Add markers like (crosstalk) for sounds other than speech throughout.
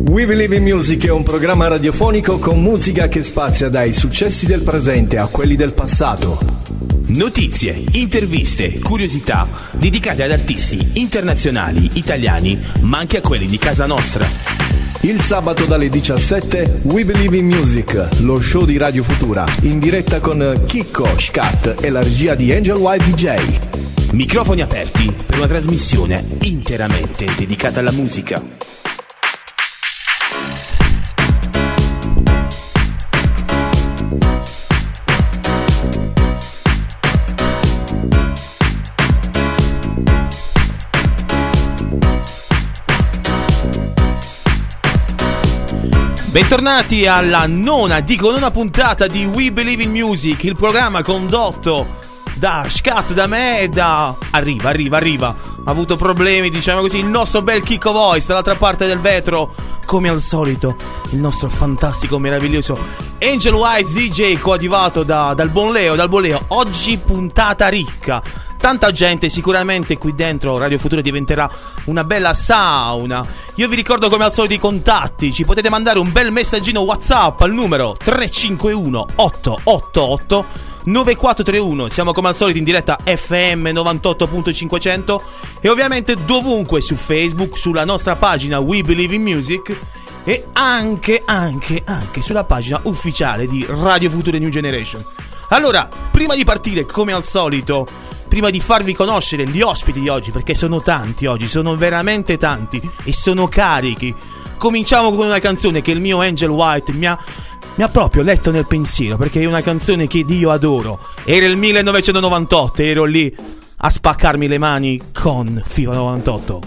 We Believe in Music è un programma radiofonico con musica che spazia dai successi del presente a quelli del passato. Notizie, interviste, curiosità dedicate ad artisti internazionali, italiani, ma anche a quelli di casa nostra. Il sabato dalle 17 We Believe in Music, lo show di Radio Futura, in diretta con Chicco, Scat e la regia di Angel White DJ. Microfoni aperti per una trasmissione interamente dedicata alla musica. Bentornati alla nona, dico nona puntata di We Believe in Music, il programma condotto da Scat, da me e da... Arriva, arriva, arriva. Ha avuto problemi, diciamo così, il nostro bel Chicco Voice dall'altra parte del vetro, come al solito, il nostro fantastico, meraviglioso Angel White DJ coadiuvato da, dal buon Leo, dal buon Leo. Oggi puntata ricca tanta gente sicuramente qui dentro Radio Futura diventerà una bella sauna. Io vi ricordo come al solito i contatti, ci potete mandare un bel messaggino WhatsApp al numero 351 888 9431. Siamo come al solito in diretta FM 98.500 e ovviamente dovunque su Facebook, sulla nostra pagina We Believe in Music e anche, anche, anche sulla pagina ufficiale di Radio Futura New Generation. Allora, prima di partire, come al solito, prima di farvi conoscere gli ospiti di oggi, perché sono tanti oggi, sono veramente tanti e sono carichi. Cominciamo con una canzone che il mio Angel White mi ha, mi ha proprio letto nel pensiero, perché è una canzone che io adoro. Era il 1998, ero lì a spaccarmi le mani con FIFA 98.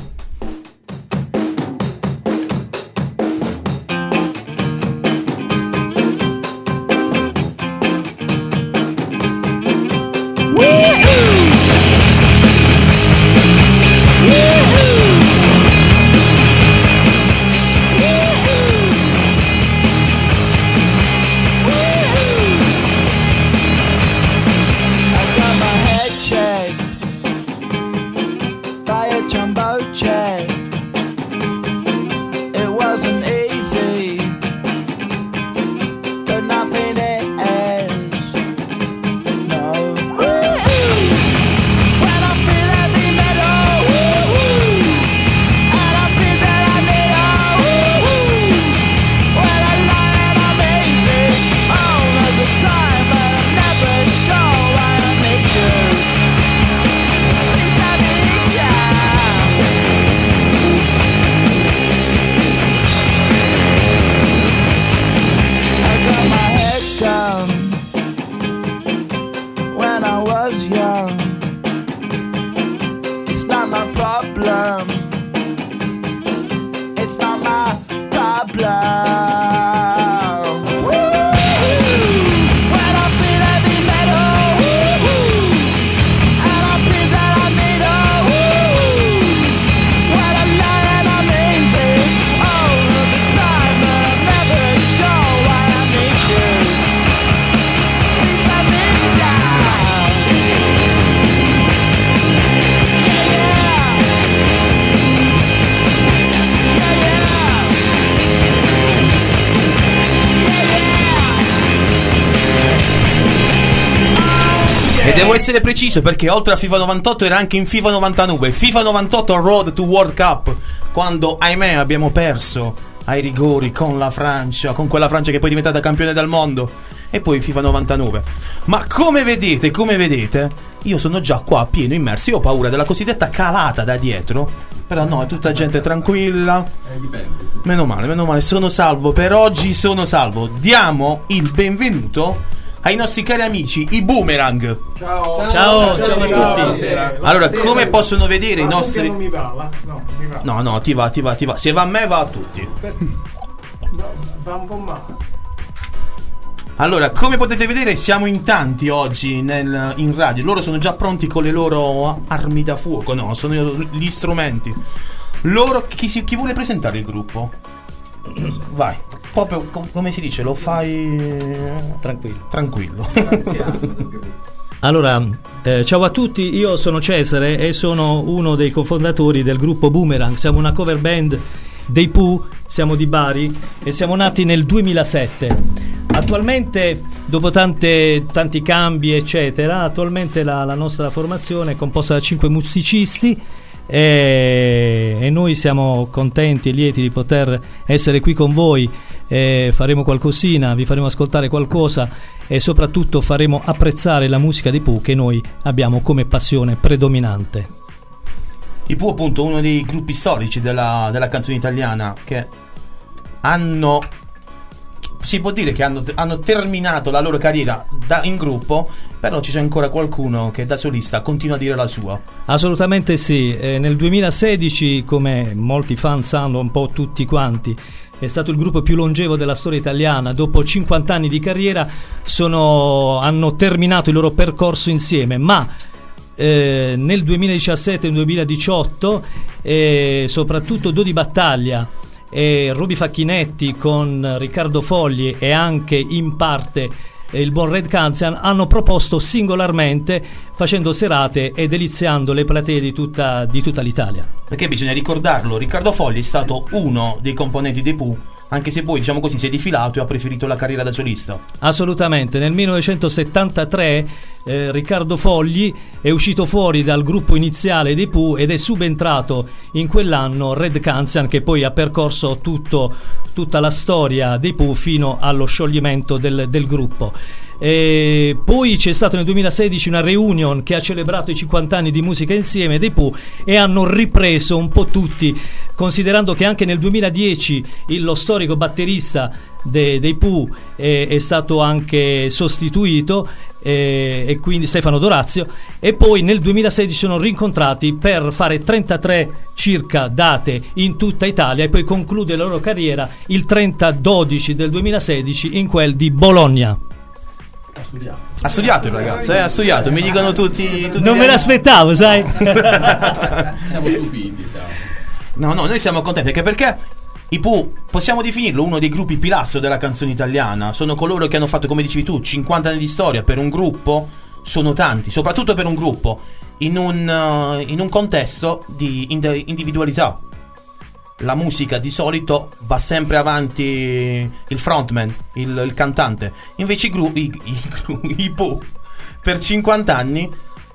Essere preciso perché oltre a FIFA 98 era anche in FIFA 99. FIFA 98 Road to World Cup. Quando, ahimè, abbiamo perso ai rigori con la Francia, con quella Francia che poi è diventata campione del mondo. E poi FIFA 99. Ma come vedete, come vedete, io sono già qua pieno immerso. Io ho paura della cosiddetta calata da dietro. Però no, è tutta gente tranquilla. Meno male, meno male, sono salvo. Per oggi sono salvo. Diamo il benvenuto ai nostri cari amici, i boomerang. Ciao, ciao, ciao, ciao, ciao a tutti. Allora, come possono vedere i nostri. Non mi va, va? No, mi va. No, no, ti va, ti va, ti va. Se va a me, va a tutti. No, va un po' male. Allora, come potete vedere, siamo in tanti oggi nel, in radio. Loro sono già pronti con le loro armi da fuoco. No, sono gli strumenti. Loro, chi, si, chi vuole presentare il gruppo? (clears throat) Vai proprio come si dice, lo fai tranquillo. Tranquillo. (laughs) Allora, eh, ciao a tutti, io sono Cesare e sono uno dei cofondatori del gruppo Boomerang. Siamo una cover band dei Pooh, siamo di Bari e siamo nati nel 2007. Attualmente, dopo tante, tanti cambi, eccetera, attualmente la, la nostra formazione è composta da cinque musicisti e, e, noi siamo contenti e lieti di poter essere qui con voi. Eh, faremo qualcosina, vi faremo ascoltare qualcosa e soprattutto faremo apprezzare la musica di Pooh che noi abbiamo come passione predominante. I Pooh appunto uno dei gruppi storici della, della canzone italiana che hanno si può dire che hanno, hanno terminato la loro carriera da, in gruppo, però c'è ancora qualcuno che da solista continua a dire la sua. Assolutamente sì, eh, nel 2016, come molti fan sanno, un po' tutti quanti, è stato il gruppo più longevo della storia italiana. Dopo 50 anni di carriera sono, hanno terminato il loro percorso insieme, ma eh, nel 2017 e 2018, eh, soprattutto Dodi Battaglia e Ruby Facchinetti con Riccardo Fogli e anche in parte il buon Red Kanzian hanno proposto singolarmente facendo serate e deliziando le platee di tutta, di tutta l'Italia. Perché bisogna ricordarlo, Riccardo Fogli è stato uno dei componenti dei Pooh anche se poi diciamo così si è defilato e ha preferito la carriera da solista. Assolutamente, nel 1973 eh, Riccardo Fogli è uscito fuori dal gruppo iniziale dei Pooh ed è subentrato in quell'anno Red Kanzian che poi ha percorso tutto, tutta la storia dei Pooh fino allo scioglimento del, del gruppo. E poi c'è stata nel 2016 una reunion che ha celebrato i 50 anni di musica insieme dei Pooh e hanno ripreso un po' tutti, considerando che anche nel 2010 il, lo storico batterista de, dei Pooh è, è, stato anche sostituito e, e, quindi Stefano Dorazio e poi nel 2016 sono rincontrati per fare 33 circa date in tutta Italia e poi conclude la loro carriera il 30-12 del 2016 in quel di Bologna. Ha studiato. Ha studiato il ragazzo, eh, ha studiato, mi dicono tutti. tutti non me l'aspettavo, sai? (laughs) siamo stupiti, siamo. No, no, noi siamo contenti perché, perché i Pooh, possiamo definirlo uno dei gruppi pilastro della canzone italiana. Sono coloro che hanno fatto, come dicevi tu, 50 anni di storia per un gruppo. Sono tanti, soprattutto per un gruppo, in un, uh, in un contesto di individualità la musica di solito va sempre avanti il frontman, il, il cantante. Invece i, gru- i, i, (laughs) i Pooh per 50 anni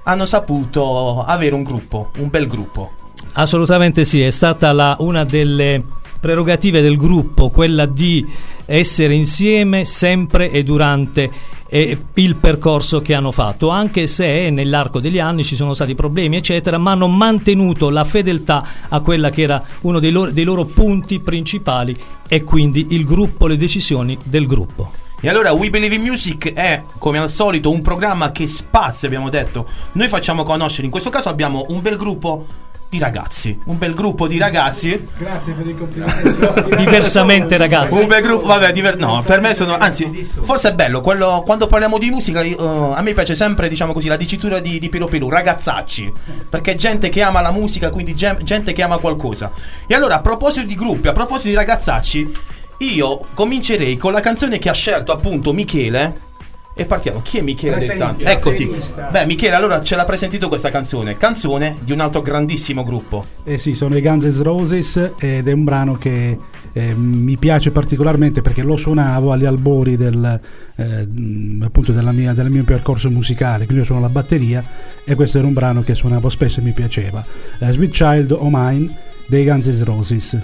hanno saputo avere un gruppo, un bel gruppo. Assolutamente sì, è stata la, una delle prerogative del gruppo, quella di essere insieme sempre e durante eh, il percorso che hanno fatto, anche se nell'arco degli anni ci sono stati problemi, eccetera, ma hanno mantenuto la fedeltà a quella che era uno dei loro, dei loro punti principali e quindi il gruppo, le decisioni del gruppo. E allora We Believe in Music è, come al solito, un programma che spazia, abbiamo detto. Noi facciamo conoscere, in questo caso abbiamo un bel gruppo di ragazzi, un bel gruppo di ragazzi. Grazie per il complimento. Diversamente ragazzi. Un bel gruppo, vabbè, diver- no, per me sono anzi, forse è bello quello quando parliamo di musica uh, a me piace sempre, diciamo così, la dicitura di, di Pilo Pilo, ragazzacci, perché gente che ama la musica, quindi gente che ama qualcosa. E allora, a proposito di gruppi, a proposito di ragazzacci, io comincerei con la canzone che ha scelto appunto Michele e partiamo. Chi è Michele Dettante? Eccoti. Beh, Michele, allora ce l'ha presentito questa canzone. Canzone di un altro grandissimo gruppo. Eh sì, sono i Guns N' Roses ed è un brano che eh, mi piace particolarmente perché lo suonavo agli albori del, eh, appunto della mia, del mio percorso musicale. Quindi io suono la batteria e questo era un brano che suonavo spesso e mi piaceva. Eh, Sweet Child O' Mine dei Guns N' Roses.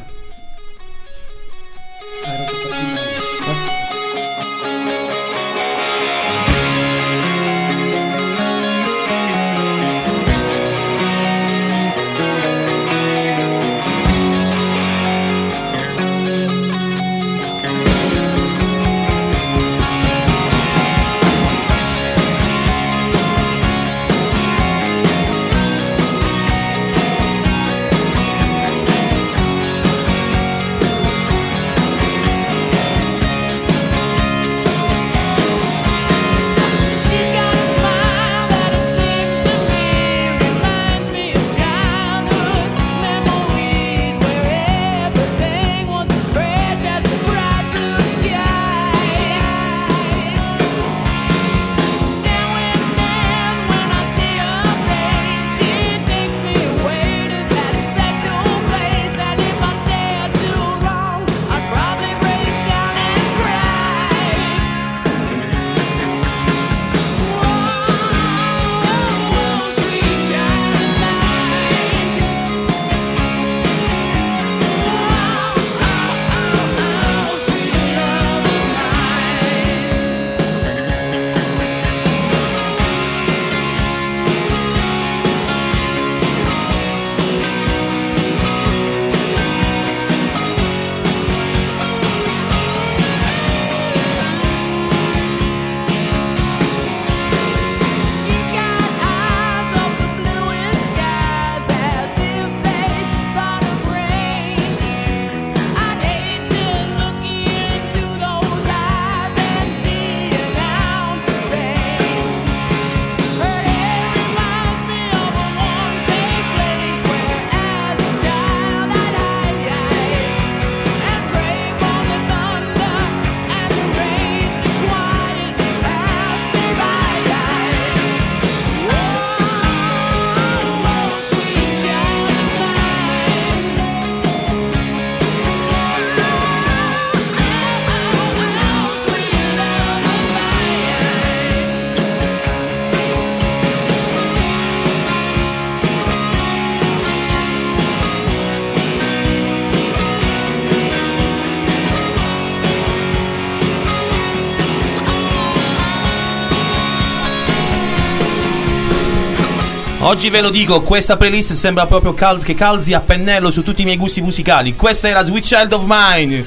Oggi ve lo dico, questa playlist sembra proprio cal- che calzi a pennello su tutti i miei gusti musicali. Questa era Sweet Child of Mine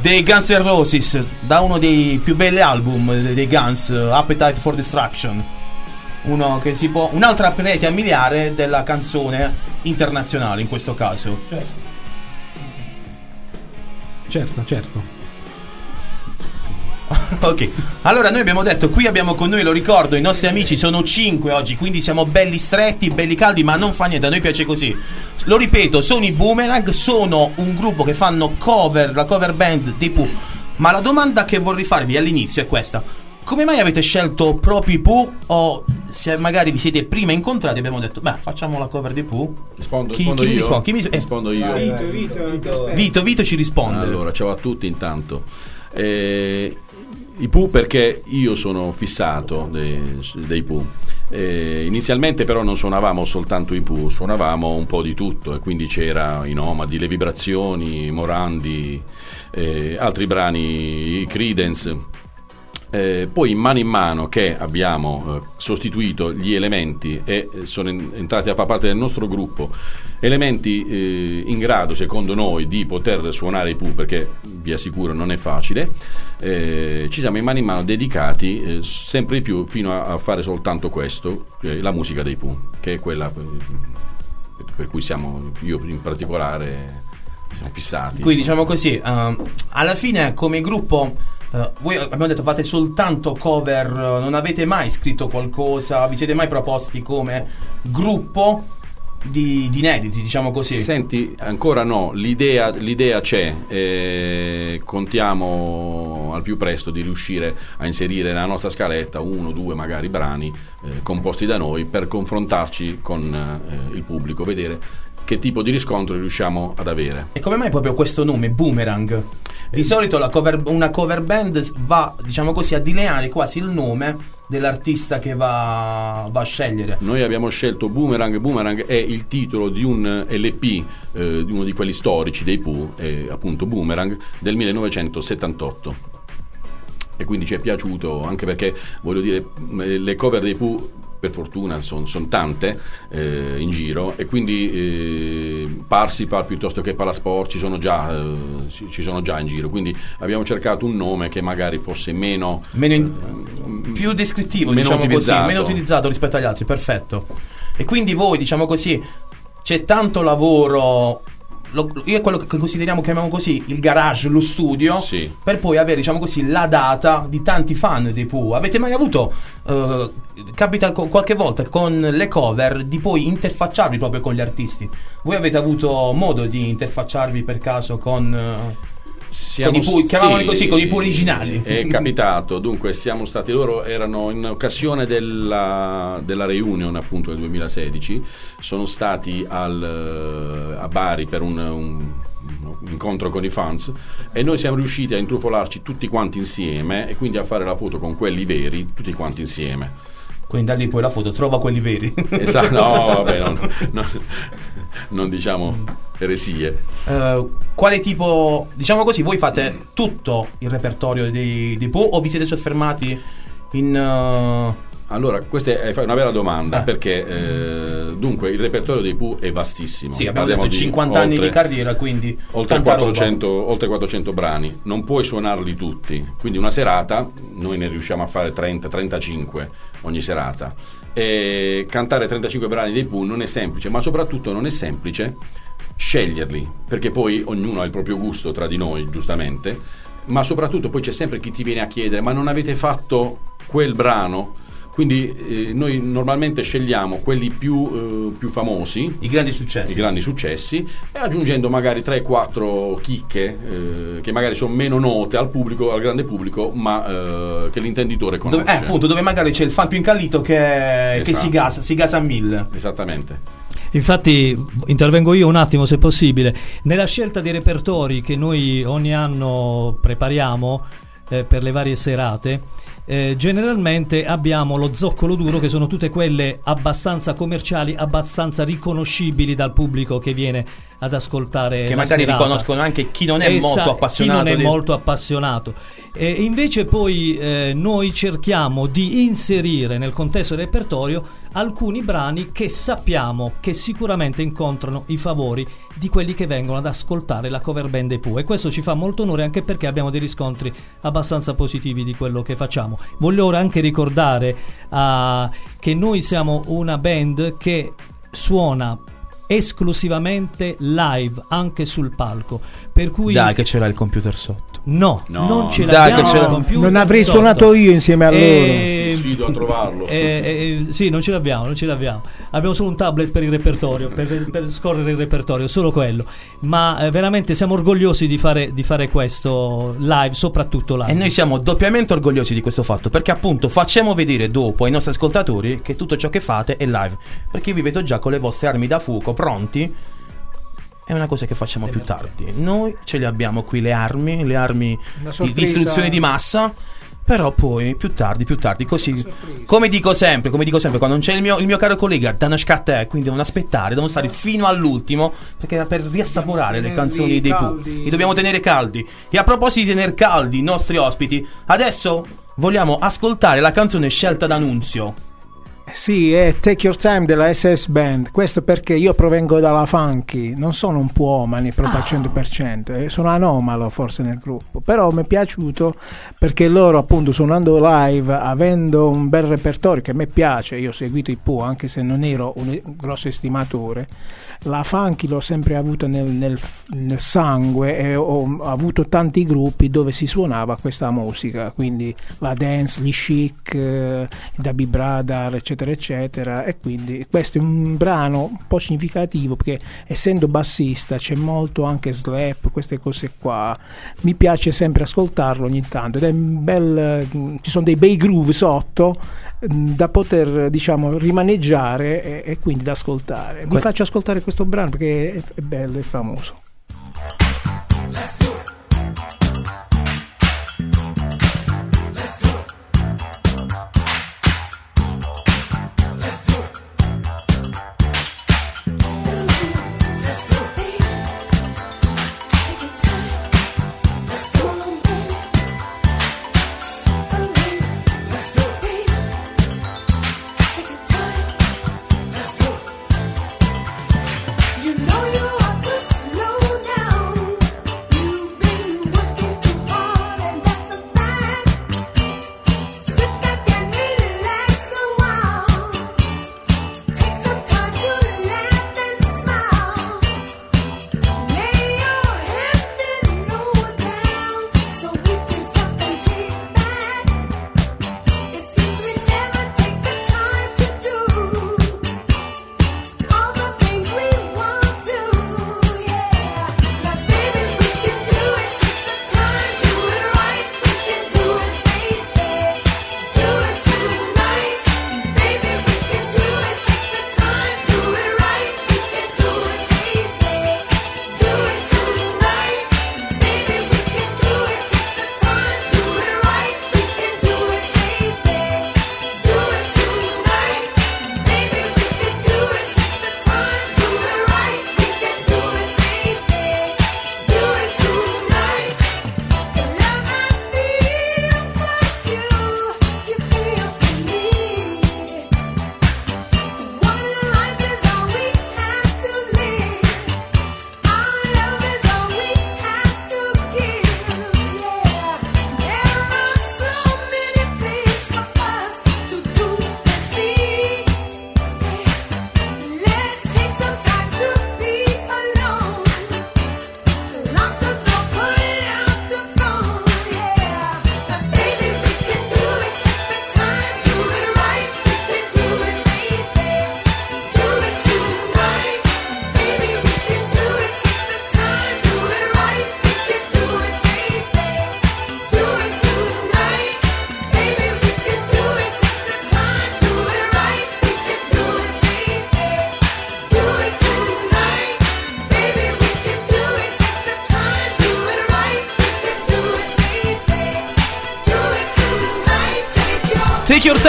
dei Guns N' Roses, da uno dei più belli album dei Guns, Appetite for Destruction. Uno che si può. Un'altra prete a miliare della canzone internazionale in questo caso. Certo, certo. (laughs) ok, allora noi abbiamo detto, qui abbiamo con noi, lo ricordo, i nostri amici sono 5 oggi, quindi siamo belli stretti, belli caldi, ma non fa niente, a noi piace così. Lo ripeto, sono i Boomerang, sono un gruppo che fanno cover, la cover band dei Pooh. Ma la domanda che vorrei farvi all'inizio è questa. Come mai avete scelto proprio i Pooh? O se magari vi siete prima incontrati e abbiamo detto, beh, facciamo la cover dei Pooh? Rispondo, Chi- rispondo chi mi io. risponde? Chi mi- eh. rispondo io. Vito, Vito, Vito. Vito, Vito ci risponde. Allora, ciao a tutti intanto. Eh, I Pooh perché io sono fissato dei, dei Pooh. Eh, inizialmente però non suonavamo soltanto i Pooh, suonavamo un po' di tutto e quindi c'era i Nomadi, le vibrazioni, Morandi, eh, altri brani, i Creedence. Eh, poi mano in mano che abbiamo eh, sostituito gli elementi e eh, sono en- entrati a far parte del nostro gruppo elementi eh, in grado secondo noi di poter suonare i Pooh perché vi assicuro non è facile eh, ci siamo in mano in mano dedicati eh, sempre di più fino a, a fare soltanto questo eh, la musica dei Pooh che è quella eh, per cui siamo io in particolare siamo fissati. Quindi diciamo così, ehm, alla fine come gruppo, eh, voi abbiamo detto fate soltanto cover, eh, non avete mai scritto qualcosa, vi siete mai proposti come gruppo di, di inediti, diciamo così. Senti, ancora no, l'idea, l'idea c'è, eh, contiamo al più presto di riuscire a inserire nella nostra scaletta uno, due magari brani eh, composti da noi per confrontarci con eh, il pubblico, vedere che tipo di riscontro riusciamo ad avere. E come mai proprio questo nome, Boomerang? Di solito la cover- una cover band va, diciamo così, a delineare quasi il nome dell'artista che va, va a scegliere. Noi abbiamo scelto Boomerang, Boomerang è il titolo di un LP, eh, di uno di quelli storici dei Pooh, eh, appunto Boomerang, del 1978. E quindi ci è piaciuto anche perché, voglio dire, le cover dei Pooh per fortuna sono tante eh, in giro e quindi eh, Parsifal piuttosto che Palasport ci sono, già, eh, ci, ci sono già in giro quindi abbiamo cercato un nome che magari fosse meno Meno in- più descrittivo, meno diciamo utilizzato. così, meno utilizzato rispetto agli altri, perfetto. E quindi voi, diciamo così, c'è tanto lavoro. Lo- io è quello che consideriamo, chiamiamo così, il garage, lo studio, Sì. per poi avere, diciamo così, la data di tanti fan dei Pooh. Avete mai avuto, eh, capita co- qualche volta con le cover, di poi interfacciarvi proprio con gli artisti? Voi avete avuto modo di interfacciarvi per caso con... eh, Siamo- Con i Pooh, chiamiamoli così, con i Pooh originali. È capitato, dunque siamo stati loro, erano in occasione della, della reunion appunto del 2016, sono stati al, a Bari per un, un- un incontro con i fans e noi siamo riusciti a intrufolarci tutti quanti insieme e quindi a fare la foto con quelli veri, tutti quanti insieme. Quindi da lì poi la foto trova quelli veri. Esatto, no, vabbè, (laughs) non, non- non diciamo eresie. Eh, quale tipo, diciamo così, voi fate tutto il repertorio dei, dei Pooh o vi siete soffermati in... eh, Allora, questa è una bella domanda Eh. perché eh, dunque il repertorio dei Pooh è vastissimo. sì, abbiamo detto di 50 anni oltre- di carriera, quindi Oltre tanta 400, oltre 400 brani, non puoi suonarli tutti, quindi una serata noi ne riusciamo a fare 30-35 ogni serata. E cantare 35 brani dei Pooh non è semplice, ma soprattutto non è semplice sceglierli, perché poi ognuno ha il proprio gusto tra di noi, giustamente, ma soprattutto poi c'è sempre chi ti viene a chiedere ma non avete fatto quel brano? Quindi eh, noi normalmente scegliamo quelli più, eh, più famosi. I grandi successi. i grandi successi e aggiungendo magari 3-4 chicche eh, che magari sono meno note al pubblico, al grande pubblico, ma eh, che l'intenditore conosce. Dove, eh, appunto, dove magari c'è il fan più incallito che, che Esatto. si gasa, si gasa a mille. Esattamente. Infatti intervengo io un attimo se possibile. Nella scelta dei repertori che noi ogni anno prepariamo eh, per le varie serate, eh, generalmente abbiamo lo zoccolo duro che sono tutte quelle abbastanza commerciali, abbastanza riconoscibili dal pubblico che viene ad ascoltare Che magari serata. riconoscono anche chi non è Esa- molto appassionato chi non è di- molto appassionato. E invece poi eh, noi cerchiamo di inserire nel contesto del repertorio alcuni brani che sappiamo che sicuramente incontrano i favori di quelli che vengono ad ascoltare la cover band dei Pooh e questo ci fa molto onore anche perché abbiamo dei riscontri abbastanza positivi di quello che facciamo. Voglio ora anche ricordare ah, che noi siamo una band che suona esclusivamente live anche sul palco per cui Dai, che c'era il computer sotto. No, No. non ce Dai, l'abbiamo che ce il l'ha- computer Non avrei sotto. suonato io insieme a loro. Eh, Ti sfido a trovarlo. eh, eh, sì, non ce l'abbiamo, non ce l'abbiamo. Abbiamo solo un tablet per il repertorio, per, per scorrere il repertorio, solo quello. Ma eh, veramente siamo orgogliosi di fare, di fare questo live, soprattutto live. E noi siamo doppiamente orgogliosi di questo fatto perché appunto facciamo vedere dopo ai nostri ascoltatori che tutto ciò che fate è live. Perché io vi vedo già con le vostre armi da fuoco pronti. È una cosa che facciamo più tardi. Noi ce le abbiamo qui le armi, le armi di distruzione di massa. Però poi più tardi, più tardi, così. Come dico sempre, come dico sempre, quando non c'è il mio, il mio caro collega Danashkat, eh, quindi devono aspettare, devono stare fino all'ultimo perché per riassaporare le canzoni dei Pooh. Li dobbiamo tenere caldi. E a proposito di tenere caldi i nostri ospiti, adesso vogliamo ascoltare la canzone scelta da Nunzio. Sì, è Take Your Time della SS Band. Questo perché io provengo dalla funky, non sono un puomani proprio al 100%, eh, sono anomalo forse nel gruppo, però mi è piaciuto perché loro appunto suonando live, avendo un bel repertorio che a me piace, io ho seguito i Pooh anche se non ero un grosso estimatore, la funky l'ho sempre avuta nel, nel- nel sangue e ho avuto tanti gruppi dove si suonava questa musica, quindi la dance, gli chic, eh, Dabi Bradar, eccetera, eccetera. E quindi questo è un brano un po' significativo perché essendo bassista c'è molto anche slap, queste cose qua. Mi piace sempre ascoltarlo ogni tanto ed è un bel, ci sono dei bei groove sotto da poter diciamo rimaneggiare e, e quindi da ascoltare. Vi faccio ascoltare questo brano perché è, è bello e famoso.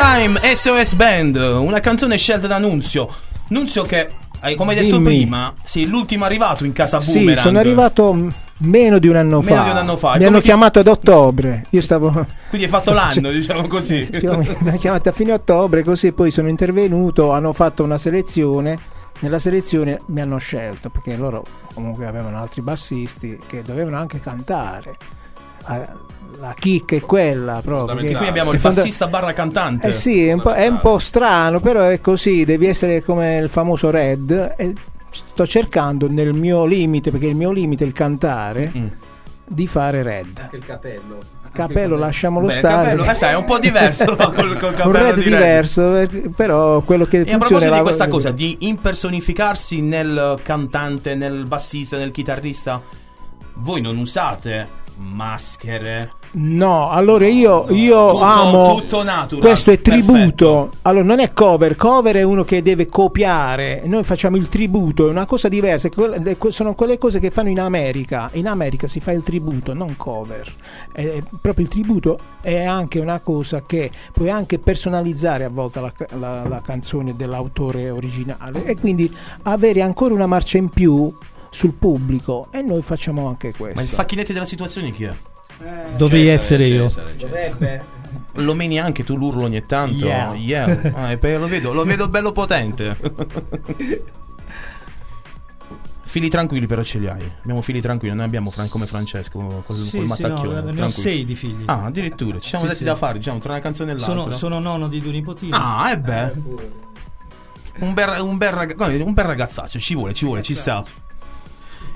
Time, SOS Band, una canzone scelta da Nunzio. Nunzio che Eh, Come hai detto Dimmi. prima, sei l'ultimo arrivato in casa Sì, Boomerang. sono arrivato meno di un anno Meno fa. di un anno fa. Mi Come hanno ti- chiamato ad ottobre. Io stavo. (laughs) Quindi hai fatto l'anno, diciamo così. Sì, sì, mi hanno chiamato a fine ottobre, così poi sono intervenuto. Hanno fatto una selezione. Nella selezione mi hanno scelto perché loro comunque avevano altri bassisti che dovevano anche cantare. Ah, La chicca è quella proprio. Che- Qui abbiamo il è fonda- bassista barra cantante. Eh sì, è un, po', è un po' strano, però è così, devi essere come il famoso Red. E sto cercando nel mio limite, perché il mio limite è il cantare, Mm. di fare Red. il capello. Capello lasciamolo Beh, stare. capello, eh, sai, è un po' diverso (laughs) no, col, col un capello Red di Red. diverso, eh, però quello che E a proposito di la- questa cosa, di impersonificarsi nel cantante, nel bassista, nel chitarrista, voi non usate maschere. No, allora io, io Tutto- amo. tutto natural, Questo è perfetto. tributo. Allora, non è cover. Cover è uno che deve copiare. Noi facciamo il tributo, è una cosa diversa. Sono quelle cose che fanno in America. In America si fa il tributo, non cover. È proprio il tributo è anche una cosa che puoi anche personalizzare a volte la, la- la canzone dell'autore originale e quindi avere ancora una marcia in più sul pubblico. E noi facciamo anche questo. Ma il facchinetti della situazione chi è? Dovevi Cesare, essere io. Cesare, Cesare. Lo meni anche tu l'urlo ogni tanto? Yeah. Yeah. Ah, lo vedo, lo vedo bello potente. (laughs) Fili tranquilli però ce li hai. Abbiamo fili tranquilli, non abbiamo Fran- come Francesco col, Sì, col sì, no, mattacchione. ne ho tranquilli. sei di figli. Ah, addirittura, ci siamo Sì, dati sì. da fare, diciamo, tra una canzone e l'altra. sono, sono nonno di due nipotini. Ah, e beh. Un bel, un, bel rag- un bel ragazzaccio, ci vuole, ci vuole, ci sta.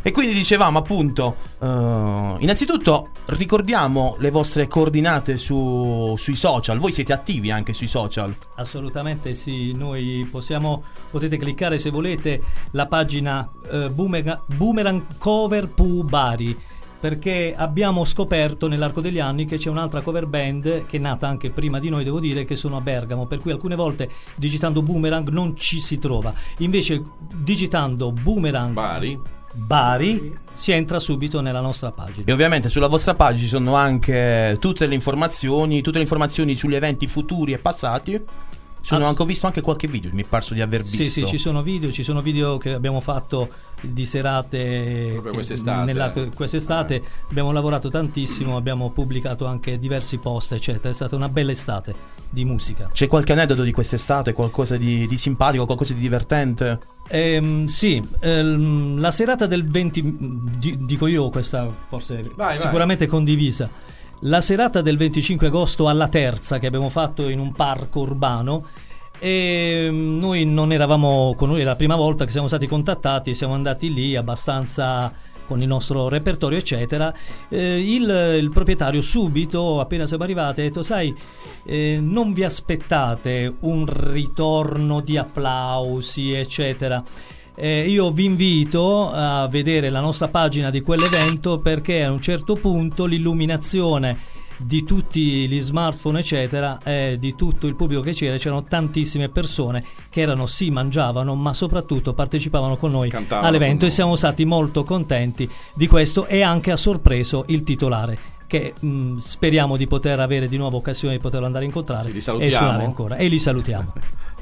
E quindi dicevamo appunto, eh, innanzitutto ricordiamo le vostre coordinate su- sui social, voi siete attivi anche sui social. Assolutamente sì, noi possiamo, potete cliccare se volete la pagina eh, Boomerang, Boomerang Cover Poo Bari perché abbiamo scoperto nell'arco degli anni che c'è un'altra cover band che è nata anche prima di noi, devo dire, che sono a Bergamo, per cui alcune volte digitando Boomerang non ci si trova. Invece digitando Boomerang Bari. Bari si entra subito nella nostra pagina. E ovviamente sulla vostra pagina ci sono anche tutte le informazioni, tutte le informazioni sugli eventi futuri e passati. Sono Ass- anche, ho visto anche qualche video, mi è parso di aver visto. Sì, sì, ci sono video, ci sono video che abbiamo fatto di serate Proprio quest'estate. nella- quest'estate. Abbiamo lavorato tantissimo, abbiamo pubblicato anche diversi post, eccetera. È stata una bella estate di musica. C'è qualche aneddoto di quest'estate, qualcosa di, di simpatico, qualcosa di divertente? Ehm, sì, ehm, la serata del 20, di- dico io questa forse vai. sicuramente condivisa. La serata del 25 agosto alla terza che abbiamo fatto in un parco urbano e mm, noi non eravamo con noi, è la prima volta che siamo stati contattati, siamo andati lì abbastanza con il nostro repertorio eccetera. Eh, il, il proprietario subito appena siamo arrivati ha detto sai eh, non vi aspettate un ritorno di applausi eccetera eh, io vi invito a vedere la nostra pagina di quell'evento perché a un certo punto l'illuminazione di tutti gli smartphone eccetera e di tutto il pubblico che c'era c'erano tantissime persone che erano sì mangiavano ma soprattutto partecipavano con noi Cantavano all'evento con e siamo stati molto contenti di questo e anche ha sorpreso il titolare che mh, speriamo di poter avere di nuovo occasione di poterlo andare a incontrare Sì, e suonare ancora e li salutiamo (laughs)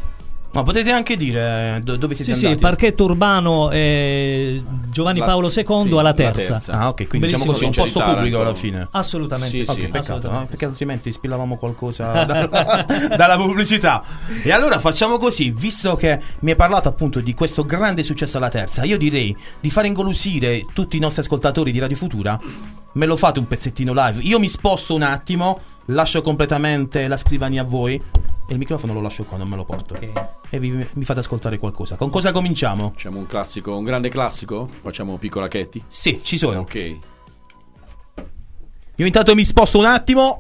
Ma potete anche dire do- dove siete sì sì andati? parchetto urbano eh, Giovanni La- Paolo II sì, alla la terza, terza. Ah, ok, quindi diciamo così, un posto pubblico alla fine. assolutamente Sì, sì. peccato, assolutamente no? perché altrimenti spillavamo qualcosa (laughs) dalla, (laughs) dalla pubblicità. E allora facciamo così, visto che mi hai parlato appunto di questo grande successo alla terza, io direi di far ingolosire tutti i nostri ascoltatori di Radio Futura. Me lo fate un pezzettino live. Io mi sposto un attimo, lascio completamente la scrivania a voi. E il microfono lo lascio qua, non me lo porto. Ok. E vi, mi fate ascoltare qualcosa. Con cosa cominciamo? Facciamo un classico, un grande classico? Facciamo piccola Chetti? Sì, ci sono. Ok. Io intanto mi sposto un attimo.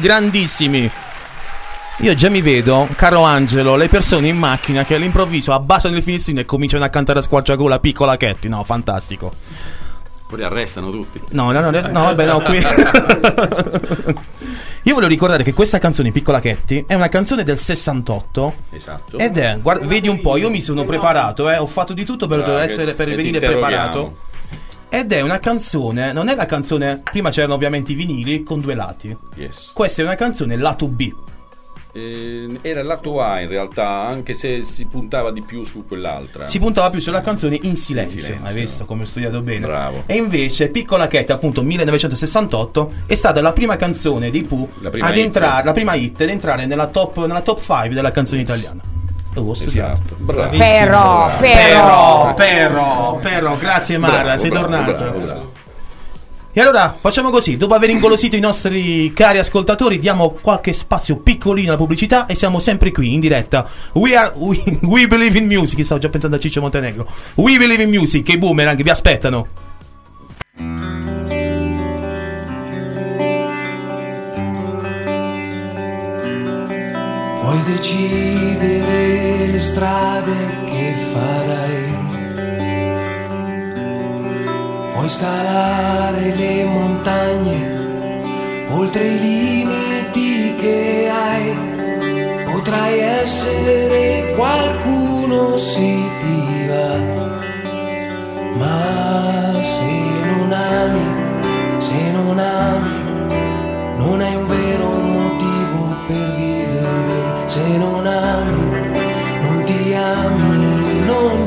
Grandissimi? Io già mi vedo, caro Angelo, le persone in macchina che all'improvviso abbassano il finestrino e cominciano a cantare a squarciagola piccola Chetti. No, fantastico. Poi arrestano tutti. No, no, no, no, no, vabbè, no, qui. (laughs) Io voglio ricordare che questa canzone, Piccola Chetti, è una canzone del 68. Esatto. Ed è, guarda, vedi un po', io mi sono preparato, eh, ho fatto di tutto per, Bravo, essere, per venire preparato. Ed è una canzone, non è la canzone, prima c'erano ovviamente i vinili con due lati. Yes. Questa è una canzone lato B. Eh, era il lato A in realtà, anche se si puntava di più su quell'altra. Si puntava più sulla canzone in silenzio, In silenzio. hai visto come ho studiato bene? Bravo. E invece Piccola Cat, appunto 1968, è stata la prima canzone dei Pooh ad hit. entrare, la prima hit ad entrare nella top, nella top 5 della canzone italiana. Oh, ho studiato. Esatto. Bravo. Però, però. Però, però, grazie Mara, Bravo, sei bravo, tornato. bravo, bravo. E allora facciamo così, dopo aver ingolosito i nostri cari ascoltatori, diamo qualche spazio piccolino alla pubblicità e siamo sempre qui in diretta. We are we, (laughs) we believe in music, stavo già pensando a Ciccio Montenegro. We believe in music, e i boomerang vi aspettano. Puoi decidere le strade che farai. Puoi scalare le montagne oltre i limiti che hai. Potrai essere qualcuno se ti va. Ma se non ami, se non ami, non hai un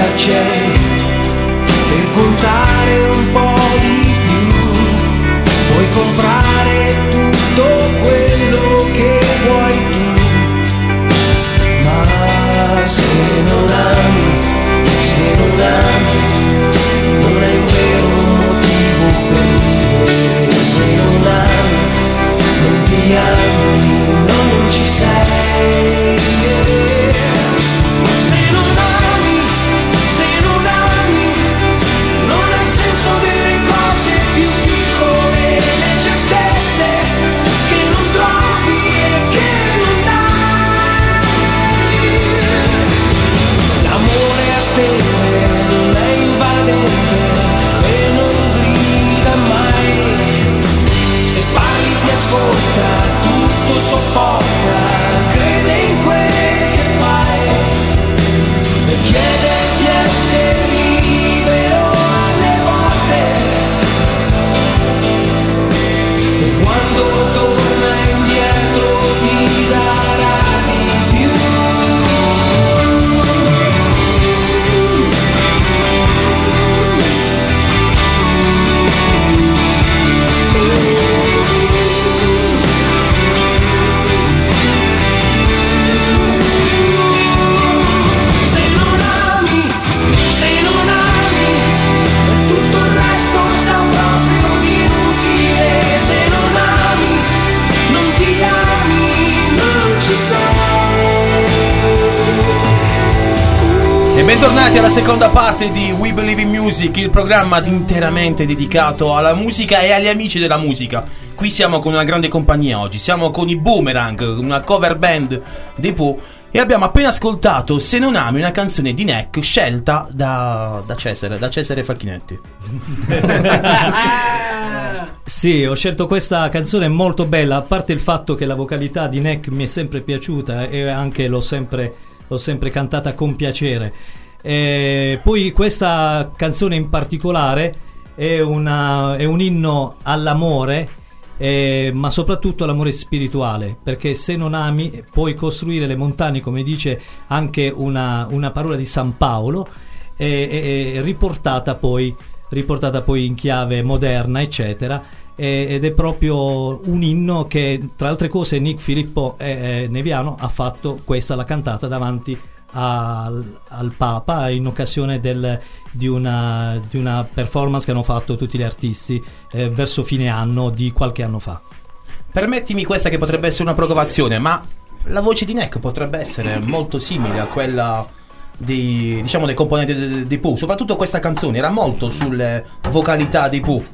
Tá touching programma interamente dedicato alla musica e agli amici della musica. Qui siamo con una grande compagnia oggi, siamo con i Boomerang, una cover band dei Pooh e abbiamo appena ascoltato Se non ami una canzone di Neck scelta da, da Cesare, da Cesare Facchinetti. (laughs) Sì, ho scelto questa canzone molto bella, a parte il fatto che la vocalità di Neck mi è sempre piaciuta e anche l'ho sempre, l'ho sempre cantata con piacere. E poi questa canzone in particolare è, una- è un inno all'amore, eh, ma soprattutto all'amore spirituale, perché se non ami puoi costruire le montagne, come dice anche una, una parola di San Paolo, e- e- e riportata poi riportata poi in chiave moderna, eccetera. Ed è proprio un inno che, tra altre cose, Nick Filippo eh, eh, Neviano ha fatto questa, la cantata davanti al, al Papa in occasione del- di, una, di una performance che hanno fatto tutti gli artisti eh, verso fine anno di qualche anno fa. Permettimi questa che potrebbe essere una provocazione, ma la voce di Neck potrebbe essere molto simile a quella dei, diciamo, dei componenti dei Pooh. Soprattutto questa canzone era molto sulle vocalità dei Pooh.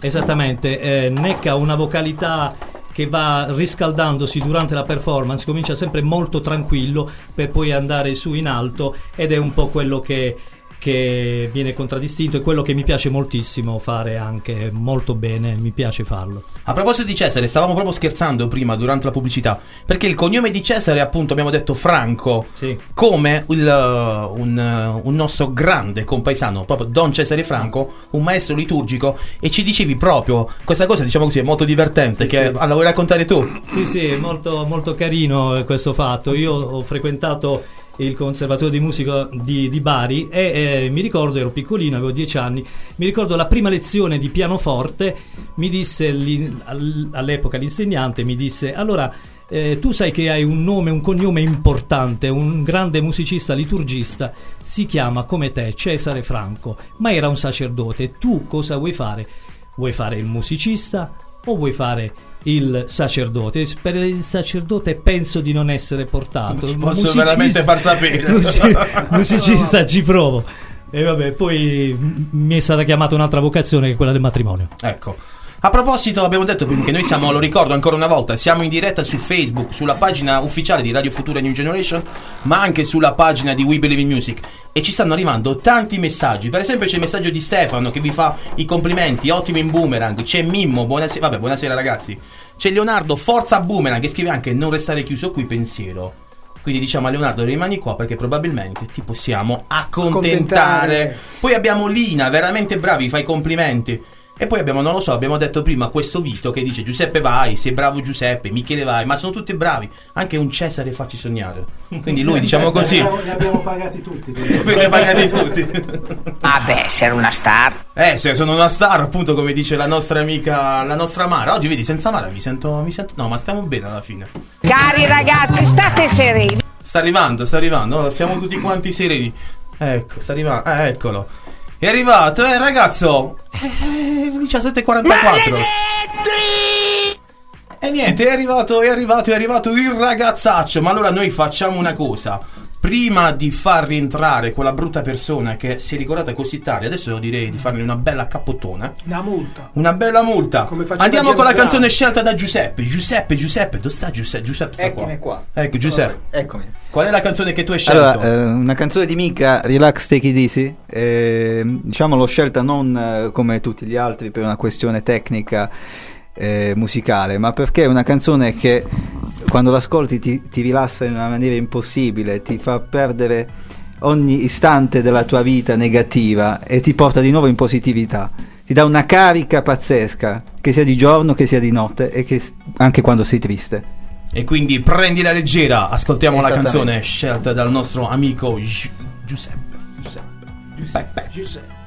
Esattamente, eh, Neck ha una vocalità che va riscaldandosi durante la performance, comincia sempre molto tranquillo per poi andare su in alto ed è un po' quello che, che viene contraddistinto e quello che mi piace moltissimo fare anche molto bene, mi piace farlo. A proposito di Cesare, stavamo proprio scherzando prima durante la pubblicità, perché il cognome di Cesare, appunto, abbiamo detto Franco, Sì. come il, uh, un, uh, un nostro grande compaesano, proprio Don Cesare Franco, un maestro liturgico, e ci dicevi proprio questa cosa, diciamo così, è molto divertente, Sì, che sì. allora vuoi raccontare tu? Sì, sì, è molto, molto carino questo fatto. Io ho frequentato il conservatorio di musica di, di Bari e eh, mi ricordo, ero piccolino, avevo dieci anni, mi ricordo la prima lezione di pianoforte, mi disse all'epoca l'insegnante, mi disse allora eh, tu sai che hai un nome, un cognome importante, un grande musicista liturgista, si chiama come te Cesare Franco, ma era un sacerdote, tu cosa vuoi fare? Vuoi fare il musicista o vuoi fare il sacerdote? Per il sacerdote penso di non essere portato. Il posso musicista- veramente far sapere. (laughs) Musi- (laughs) musicista ci provo. E vabbè, poi mi è stata chiamata un'altra vocazione che è quella del matrimonio. Ecco. A proposito, abbiamo detto che noi siamo, lo ricordo ancora una volta, siamo in diretta su Facebook, sulla pagina ufficiale di Radio Futura New Generation, ma anche sulla pagina di We Believe in Music. E ci stanno arrivando tanti messaggi. Per esempio, c'è il messaggio di Stefano che vi fa i complimenti, ottimo in boomerang. C'è Mimmo, buonasera. Vabbè, buonasera ragazzi. C'è Leonardo, forza boomerang, che scrive anche non restare chiuso qui, pensiero. Quindi diciamo a Leonardo rimani qua perché probabilmente ti possiamo accontentare. Accontentare. Poi abbiamo Lina, veramente bravi, fai complimenti. E poi abbiamo, non lo so, abbiamo detto prima questo Vito che dice Giuseppe vai, sei bravo Giuseppe, Michele vai, ma sono tutti bravi. Anche un Cesare facci sognare. Quindi lui, (laughs) diciamo così, Li abbiamo pagati tutti. avete (laughs) pagati tutti. Vabbè, sei una star. Eh, se sono una star, appunto, come dice la nostra amica, la nostra Mara. Oggi vedi, senza Mara mi sento, mi sento. No, ma stiamo bene alla fine. Cari ragazzi, state sereni. Sta arrivando, sta arrivando. Siamo tutti quanti sereni. Ecco, sta arrivando. Eh, eccolo. È arrivato, eh, ragazzo. Eh, 17.44. E niente, è arrivato, è arrivato, è arrivato il ragazzaccio. Ma allora noi facciamo una cosa. Prima di far rientrare quella brutta persona che si è ricordata così tardi, adesso io direi di fargli una bella cappottona. Una multa. Una bella multa. Andiamo con la canzone scelta da Giuseppe. Giuseppe, Giuseppe, dove sta Giuseppe? Giuseppe sta Eccomi qua. qua. Ecco, Giuseppe. Eccomi. Qual è la canzone che tu hai scelto? Allora, eh, una canzone di Mika, Relax Take It Easy, eh, diciamo l'ho scelta non eh, come tutti gli altri per una questione tecnica eh, musicale, ma perché è una canzone che quando l'ascolti ti, ti rilassa in una maniera impossibile, ti fa perdere ogni istante della tua vita negativa e ti porta di nuovo in positività. Ti dà una carica pazzesca, che sia di giorno, che sia di notte e che anche quando sei triste. E quindi prendila leggera. Ascoltiamo la canzone scelta dal nostro amico Gi- Giuseppe. Giuseppe. Giuseppe. Giuseppe.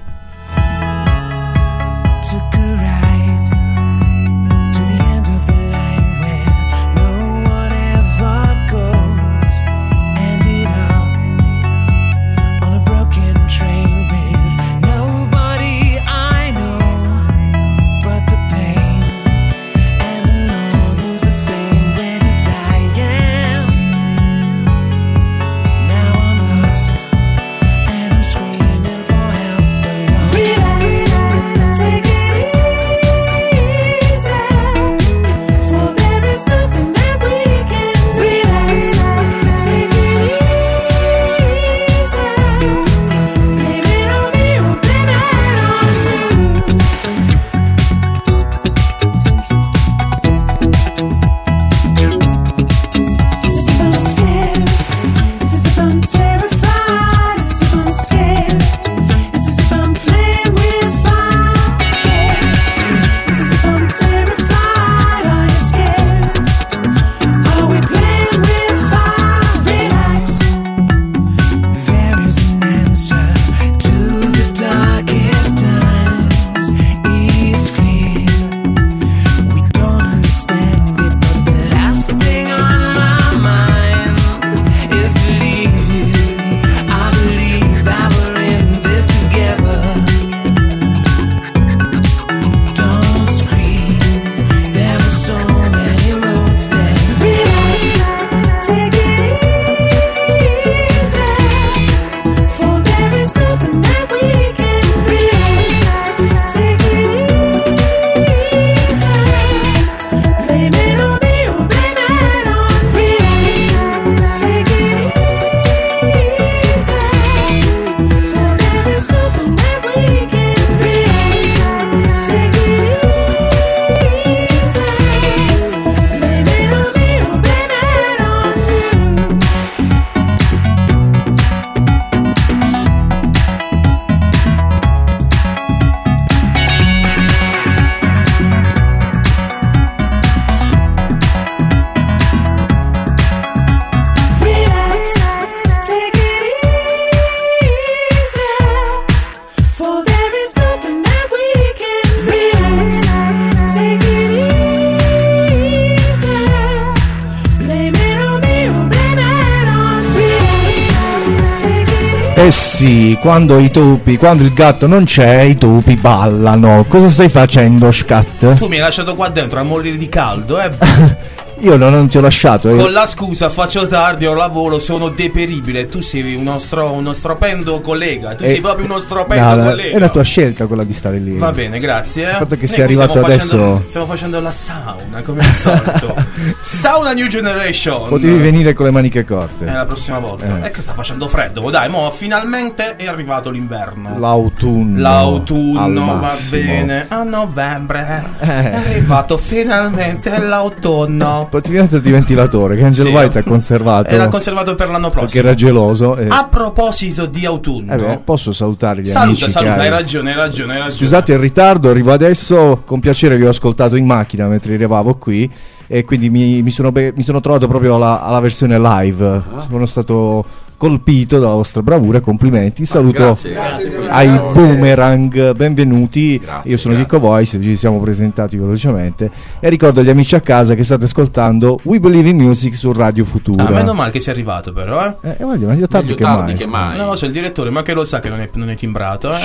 Sì, quando i topi, quando il gatto non c'è, i topi ballano. Cosa stai facendo, Scat? Tu mi hai lasciato qua dentro a morire di caldo, eh? (laughs) Io non, non ti ho lasciato. eh. Con la scusa faccio tardi, ho lavoro, sono deperibile. Tu sei uno, stro- uno stropendo collega. Tu Eh, sei proprio uno stropendo no, collega. è la tua scelta quella di stare lì. Va bene, grazie. Eh. Il fatto che sia qui arrivato stiamo adesso- facendo- stiamo facendo la sauna, come al solito. (laughs) sauna New Generation. Potevi venire con le maniche corte. Eh, la prossima volta. Eh. È che sta facendo freddo. Dai, mo finalmente è arrivato l'inverno. L'autunno. L'autunno va bene. A novembre Eh. è arrivato finalmente l'autunno. Praticamente il ventilatore che Angel Sì. White ha conservato. Era conservato per l'anno perché prossimo. era geloso. e- A proposito di autunno, Eh beh, posso salutare gli saluta, amici saluta, hai ragione, hai ragione, hai ragione. Scusate il ritardo, arrivo adesso. Con piacere vi ho ascoltato in macchina mentre arrivavo qui. E quindi mi, mi sono, be- mi sono trovato proprio alla, alla versione live. Ah. Sono stato colpito dalla vostra bravura. Complimenti. Saluto grazie, grazie. ai Boomerang. Benvenuti. Grazie, Io sono grazie. Chicco Voice. Ci siamo presentati velocemente. E ricordo agli amici a casa che state ascoltando We Believe in Music su Radio Futura. Ah, meno male che sei arrivato però, eh. Eh, voglio, meglio tardi Meglio che tardi mai. che mai. Non lo so, il direttore, ma che lo sa che non è, non è timbrato, eh?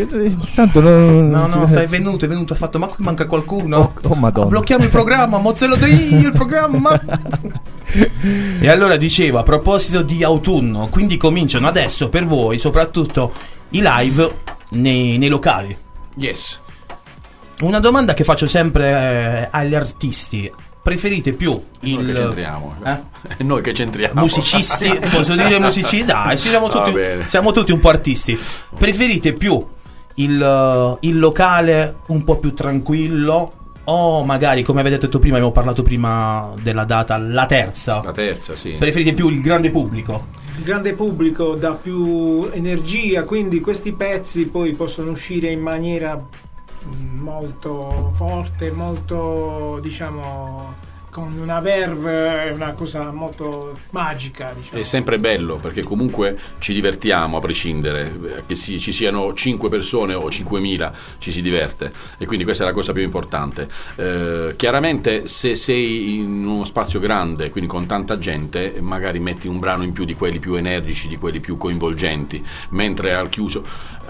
Eh, Tanto non. No, no, stai venuto, è venuto, ha fatto, ma qui manca qualcuno. Oh, oh, madonna. Blocchiamo il programma, mozzello di io il programma. (laughs) e allora dicevo, a proposito di autunno, quindi cominciano adesso per voi, soprattutto i live nei, nei locali. Yes. Una domanda che faccio sempre eh, agli artisti. Preferite più Noi che il c'entriamo. eh? E noi che c'entriamo. musicisti, posso dire musicisti? Dai, siamo tutti, bene. siamo tutti un po' artisti. Preferite più il, eh, il locale un po' più tranquillo o magari, come avete detto prima, abbiamo parlato prima della data, la terza? La terza, sì. Preferite più il grande pubblico? Il grande pubblico dà più energia, quindi questi pezzi poi possono uscire in maniera molto forte, molto diciamo con una verve, una cosa molto magica, diciamo. È sempre bello perché comunque ci divertiamo a prescindere, che si- ci siano 5 persone o 5.000 ci si diverte e quindi questa è la cosa più importante. Eh, chiaramente se sei in uno spazio grande, quindi con tanta gente, magari metti un brano in più di quelli più energici, di quelli più coinvolgenti, mentre al chiuso,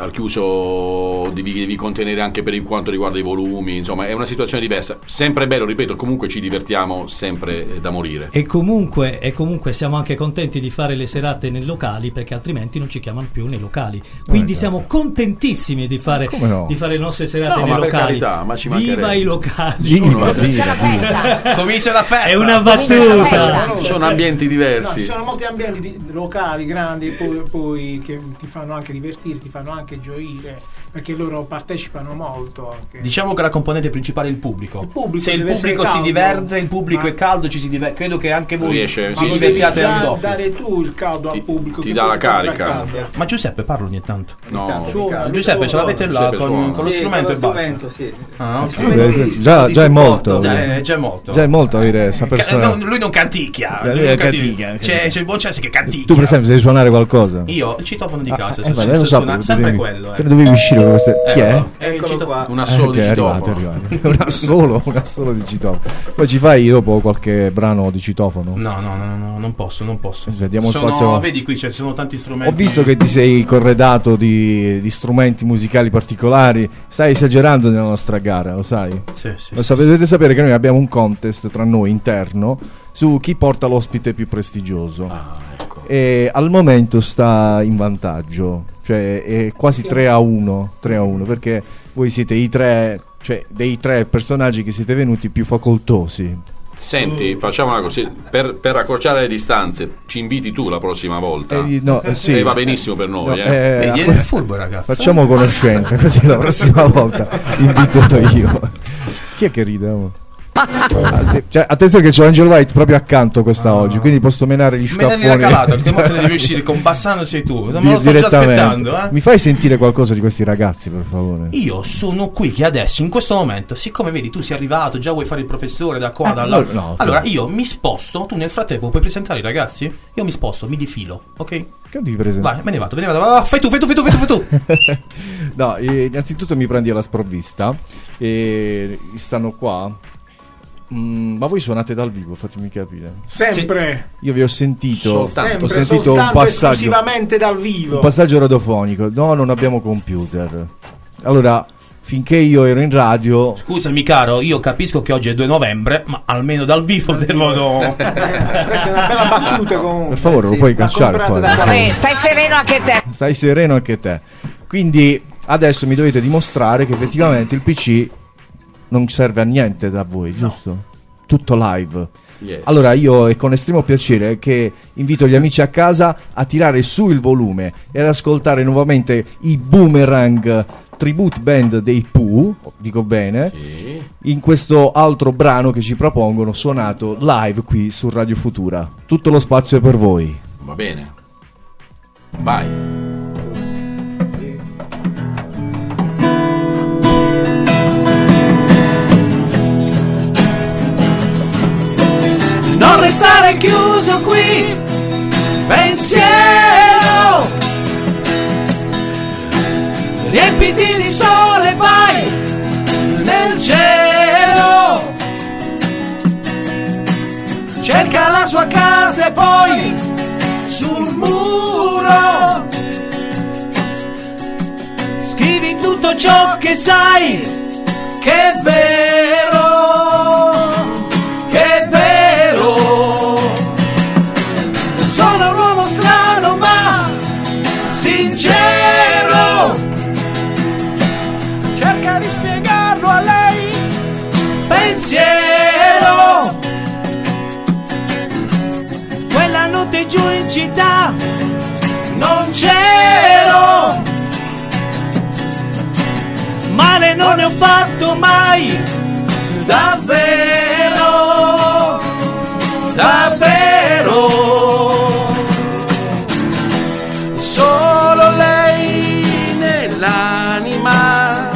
al chiuso devi, devi contenere anche per quanto riguarda i volumi, insomma è una situazione diversa. Sempre bello, ripeto, comunque ci divertiamo sempre eh, da morire. E comunque, e comunque siamo anche contenti di fare le serate nei locali perché altrimenti non ci chiamano più nei locali. Quindi Eh, siamo contentissimi di fare, no? di fare le nostre serate No, nei ma per locali. carità, ma ci Viva i locali! Viva, C'è la viva. festa. Comincia la festa! È una battuta! Sono ambienti No, diversi. ci sono molti ambienti di- locali grandi poi, poi che ti fanno anche divertirti, ti fanno anche gioire perché loro partecipano molto. Anche. Diciamo che la componente principale è il pubblico. Il pubblico Se il pubblico si diverte, il pubblico Ma- è caldo, ci si diverte. Credo che anche voi Riesce, Ma sì, vi sì. divertiate al doppio. dare tu il caldo Ti- al pubblico. ti dà la carica. Ma Giuseppe parla ogni tanto. No, Suona, Giuseppe, ce l'avete là Giuseppe con, con lo Sì, strumento con e lo strumento, sì. Ah, ok. Strumento di- Già, già è molto. Già è, già è molto. Già è molto avere questa persona. no, lui non canticchia. Eh, lui non canticchia, canticchia. C'è, il buon Cessi che canticchia. Tu, per esempio, sai suonare qualcosa? Io, il citofono di casa. Eh, sempre dovevi- quello. Te Eh. ne dovevi uscire con queste. Eh, Chi è? no, è qua. un assolo Eh, di ok, è arrivato, (laughs) citofono. è arrivato. Un assolo, un assolo di citofono. Poi ci fai dopo qualche brano di citofono? No, no, no, no, non posso, non posso. Eh, diamo Sono- spazio- Vedi qui, ci sono tanti strumenti. Ho visto che ti sei corredato di, di strumenti musicali particolari. Stai esagerando nella nostra gara, lo sai? Sì, sì, Lo sì. sapete, dovete sapere che noi abbiamo un contest tra noi interno su chi porta l'ospite più prestigioso. Ah, ecco. E al momento sta in vantaggio, cioè è quasi 3 a 1, 3 a 1 perché voi siete i tre, cioè dei tre personaggi che siete venuti più facoltosi. Senti, facciamola così, per, per accorciare le distanze, ci inviti tu la prossima volta. Eh, no, eh, sì. E va benissimo per noi, No, eh. eh, è furbo, ragazzo. Facciamo conoscenza così la prossima (laughs) volta invito io. Chi è che ride? oh? Cioè, attenzione che c'ho Angel White proprio accanto questa oggi, quindi posso menare gli Menare scaffoni. la calata, perché (laughs) mo se ne devi uscire con Bassano sei tu. Me Di- lo sto già direttamente. aspettando, eh. Mi fai sentire qualcosa di questi ragazzi, per favore? Io sono qui che adesso, in questo momento, siccome vedi tu sei arrivato, già vuoi fare il professore da qua, Eh, da là. no, no, allora no. io mi sposto, tu nel frattempo puoi presentare i ragazzi? Io mi sposto, mi difilo, ok? Che devi presentare? Vai, me ne vado, me ne vado. Va, fai tu, fai tu, fai tu, fai tu, fai tu. (laughs) no, eh, innanzitutto mi prendi alla sprovvista. E stanno qua. Mm, ma voi suonate dal vivo, fatemi capire. Sempre. Io vi ho sentito, Sempre, ho sentito un soltanto passaggio, esclusivamente dal vivo. un passaggio radiofonico. No, non abbiamo computer. Allora, finché io ero in radio, Scusami caro, io capisco che oggi è 2 novembre, ma almeno dal vivo devono... (laughs) Questa è una bella battuta comunque. per favore, lo puoi cacciare. Eh, stai sereno anche te. Stai sereno anche te. Quindi adesso mi dovete dimostrare che effettivamente il PC non serve a niente da voi, giusto? Tutto live. Yes. Allora io è con estremo piacere che invito gli amici a casa a tirare su il volume e ad ascoltare nuovamente i Boomerang tribute band dei Pooh, dico bene, Sì. in questo altro brano che ci propongono suonato live qui su Radio Futura. Tutto lo spazio è per voi. Va bene. Vai. Non restare chiuso qui, pensiero. Riempiti di sole, vai nel cielo. Cerca la sua casa e poi sul muro. Scrivi tutto ciò che sai, che è vero non ne ho fatto mai davvero, davvero. Solo lei nell'anima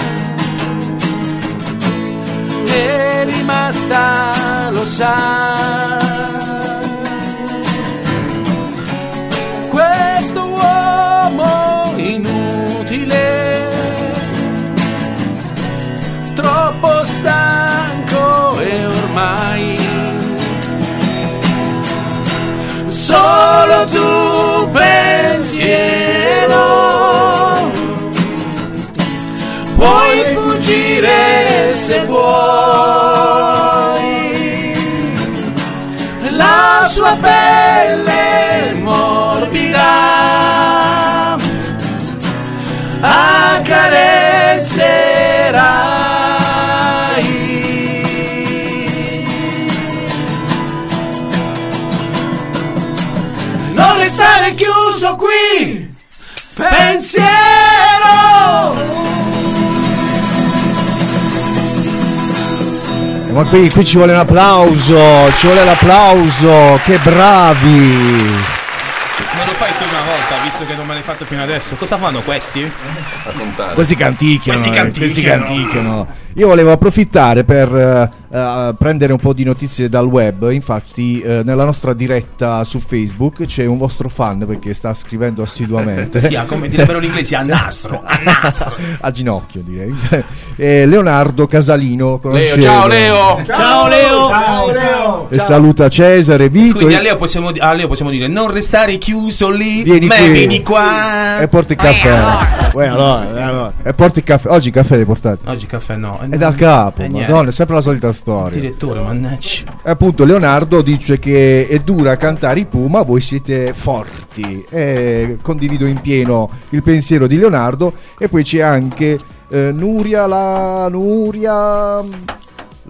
è rimasta, lo sa. Ormai solo tu pensiero. Puoi fuggire se vuoi. La sua pelle morbida. accarezzerai Ma qui, qui ci vuole un applauso, ci vuole l'applauso, che bravi! Me lo fai tu una volta, visto che non me l'hai fatto fino adesso. Cosa fanno questi? Questi canticchiano, Questi eh, questi canticchiano. canticchiano. Io volevo approfittare per eh, eh, prendere un po' di notizie dal web. Infatti, eh, nella nostra diretta su Facebook c'è un vostro fan perché sta scrivendo assiduamente. (laughs) Sì, come direbbero gli inglesi, a nastro, a (laughs) nastro. a ginocchio, direi. (laughs) Eh, Leonardo Casalino. Leo, ciao Leo. Ciao Leo! Ciao Leo. E saluta Cesare, Vito. Quindi e- a Leo, possiamo, a Leo possiamo dire non restare chiuso lì, Vieni ma qui. vieni qua. E porti il caffè. Uè, allora, eh, allora. E porti il caffè. Oggi il caffè l'hai portato. Oggi caffè no. È dal capo, Eh, niente. madonna, è sempre la solita storia. Direttore, mannaggia. Appunto Leonardo dice che è dura cantare i Puma, voi siete forti. E condivido in pieno il pensiero di Leonardo. E poi c'è anche eh, Nuria, la Nuria.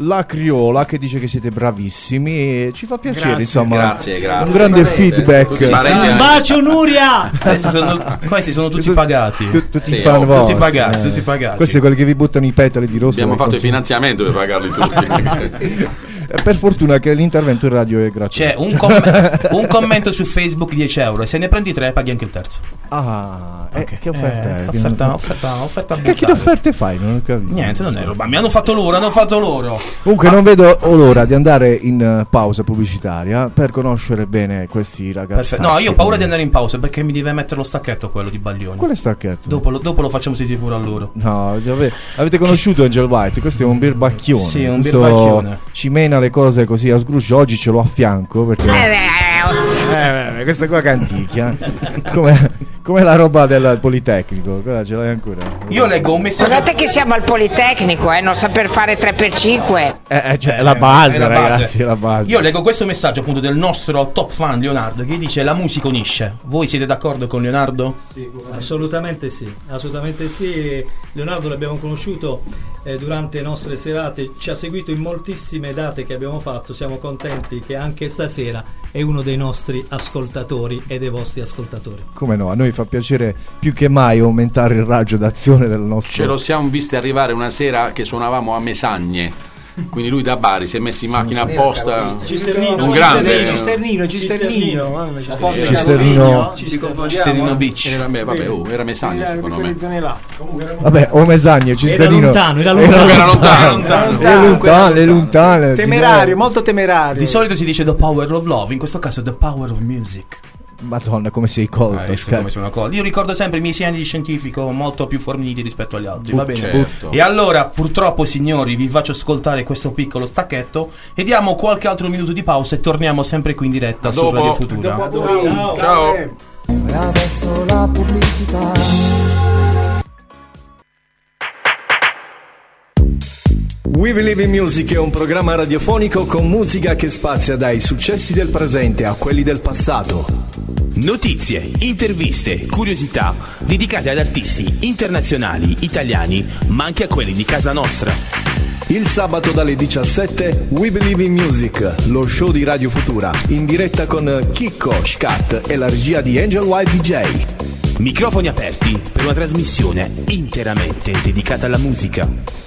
La Criola che dice che siete bravissimi e ci fa piacere, Grazie, insomma. grazie, grazie. Un grande Parese, feedback. Un bacio Nuria! Questi sono, (laughs) questi sono tutti pagati. Tu- tutti Sì, fan tutti pagati, eh. tutti pagati. Questi quelli che vi buttano i petali di rosso. Abbiamo fatto il finanziamento per pagarli tutti. (laughs) Eh, Per fortuna che l'intervento in radio è gratuito. C'è un, comm- (laughs) un commento su Facebook 10 euro e se ne prendi 3 paghi anche il terzo. Ah, eh, Ok. che offerta Eh, è? offerta, offerta, offerta Che, che offerte fai? Non ho capito. Niente, non è roba. Mi hanno fatto loro, hanno fatto loro. Comunque non vedo l'ora di andare in eh, pausa pubblicitaria per conoscere bene questi ragazzi. No, io ho paura di andare in pausa perché mi deve mettere lo stacchetto quello di Baglioni. Quale stacchetto? Dopo lo, dopo lo facciamo sentire pure a loro. No, avete conosciuto Angel White? Questo è un birbacchione. Sì, un birbacchione. Ci mena appena le cose così a sgruscio, oggi ce l'ho a fianco perché... Eh, questa qua canticchia. Come, come la roba del Politecnico, quella ce l'hai ancora? Io leggo un messaggio. Guardate che siamo al Politecnico, eh, non saper fare 3x5. Eh, eh, cioè, è la base, È la base. ragazzi, è la base. Io leggo questo messaggio appunto del nostro top fan Leonardo che dice la musica unisce. Voi siete d'accordo con Leonardo? Assolutamente sì, assolutamente sì. Leonardo l'abbiamo conosciuto eh, durante le nostre serate, ci ha seguito in moltissime date che abbiamo fatto. Siamo contenti che anche stasera è uno dei nostri ascoltatori e dei vostri ascoltatori. Come no, a noi fa piacere più che mai aumentare il raggio d'azione del nostro... Ce lo siamo visti arrivare una sera che suonavamo a Mesagne. Quindi lui da Bari si è messo in macchina apposta. Cisternino, un grande. Cisternino, Cisternino, Cisternino. Cisternino. Cisternino Beach. Era, beh, vabbè, oh, era Mesagne Era secondo me. Vabbè, o Mesagne, Cisternino... lontano, era lontano. Era lontano, lontano. Le lontane, le lontane. Temerario, molto temerario. Di solito si dice the power of love, in questo caso the power of music. Madonna, come sei colto. Ah, ecco come sono colto. Io ricordo sempre i miei sei anni di scientifico molto più forniti rispetto agli altri. Va bene. Certo. E allora, purtroppo, signori, vi faccio ascoltare questo piccolo stacchetto e diamo qualche altro minuto di pausa e torniamo sempre qui in diretta A su dopo. Radio Futura. Ciao. Ciao. eh. E adesso la pubblicità. We Believe in Music è un programma radiofonico con musica che spazia dai successi del presente a quelli del passato. Notizie, interviste, curiosità dedicate ad artisti internazionali, italiani, ma anche a quelli di casa nostra. Il sabato dalle 17 We Believe in Music, lo show di Radio Futura, in diretta con Chicco, Scat e la regia di Angel Wild DJ. Microfoni aperti per una trasmissione interamente dedicata alla musica.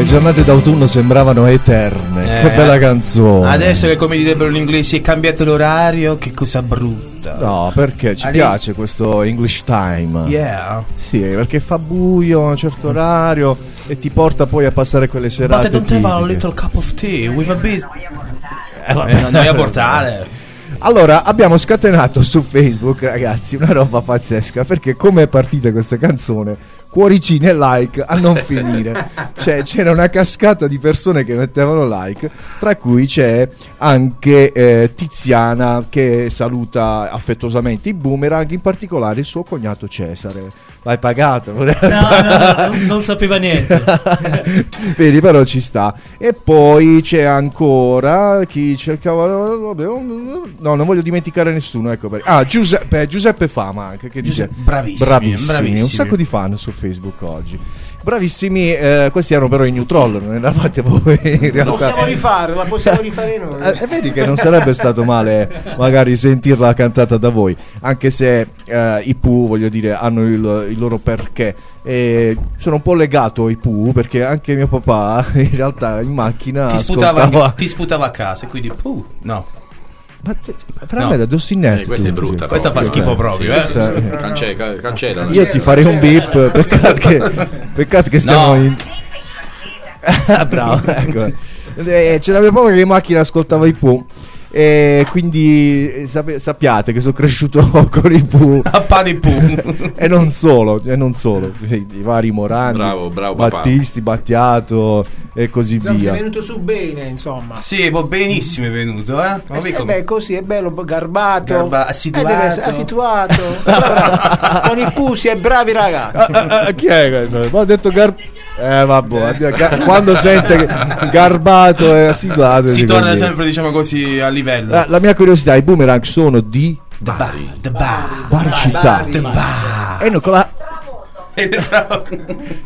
Le giornate d'autunno sembravano eterne. Eh, che bella canzone. Adesso che come direbbero gli inglesi è cambiato l'orario, che cosa brutta. No, perché ci Ali- piace questo English time. Yeah. Sì, perché fa buio a un certo orario e ti porta poi a passare quelle But serate. I don't have a tipiche. little cup of tea with a bit. Eh, vabbè. Eh, non portare. (laughs) Allora, abbiamo scatenato su Facebook, ragazzi, una roba pazzesca, perché come è partita questa canzone? Cuoricini e like a non finire. Cioè, c'era una cascata di persone che mettevano like, tra cui c'è anche eh, Tiziana che saluta affettuosamente i boomerang, in particolare il suo cognato Cesare. L'hai pagato? No, no, no, non, non sapeva niente. (laughs) Vedi, però ci sta. E poi c'è ancora chi cercava. No, non voglio dimenticare nessuno. Ecco perché. Ah, Giuseppe, Giuseppe Fama anche. Che dice, Giuseppe- bravissimi, bravissimi. bravissimi. Un sacco di fan su Facebook oggi. Bravissimi, eh, questi erano però i New Troll, non eravate voi in La realtà. possiamo rifare, la possiamo rifare noi. Eh, vedi che non sarebbe stato male magari sentirla cantata da voi, anche se eh, i Pooh, voglio dire, hanno il, il loro perché. E sono un po' legato ai Pooh perché anche mio papà (laughs) in realtà in macchina Ti sputava, ascoltava... ti sputava a casa quindi puh, no. Ma fra No. me da Dossinetto Eh, questa è brutta. Questa fa proprio, schifo eh. proprio, Sì, eh. questa- Questa- cance- ca- cancellala. Io ti farei un beep, (laughs) peccato che, peccato che stiamo No. in... (laughs) Ah, Bravo, ecco. Eh, c'era mio papà che in macchina ascoltava i Pooh. E quindi eh, sape- sappiate che sono cresciuto (laughs) con i Pooh. A pa di puh. (laughs) e non solo, e non solo, i, vari Morandi, Bravo, bravo papà. Battisti, Battiato e così Insomma, è via. venuto su bene, insomma. Sì, benissimo è venuto, eh. Ma Eh, sì, come- beh, così è bello, garbato, Garba- Eh, assiduato. deve essere assituato. (laughs) Con i pusi e bravi ragazzi. Ah, ah, ah, chi è questo? Ma ho detto Gar... Eh vabbè, quando sente che garbato e assituato Si torna niente. sempre, diciamo così, a livello. La, la mia curiosità, i boomerang sono di The bar, the bar, Bari città. the bar. E noi con la,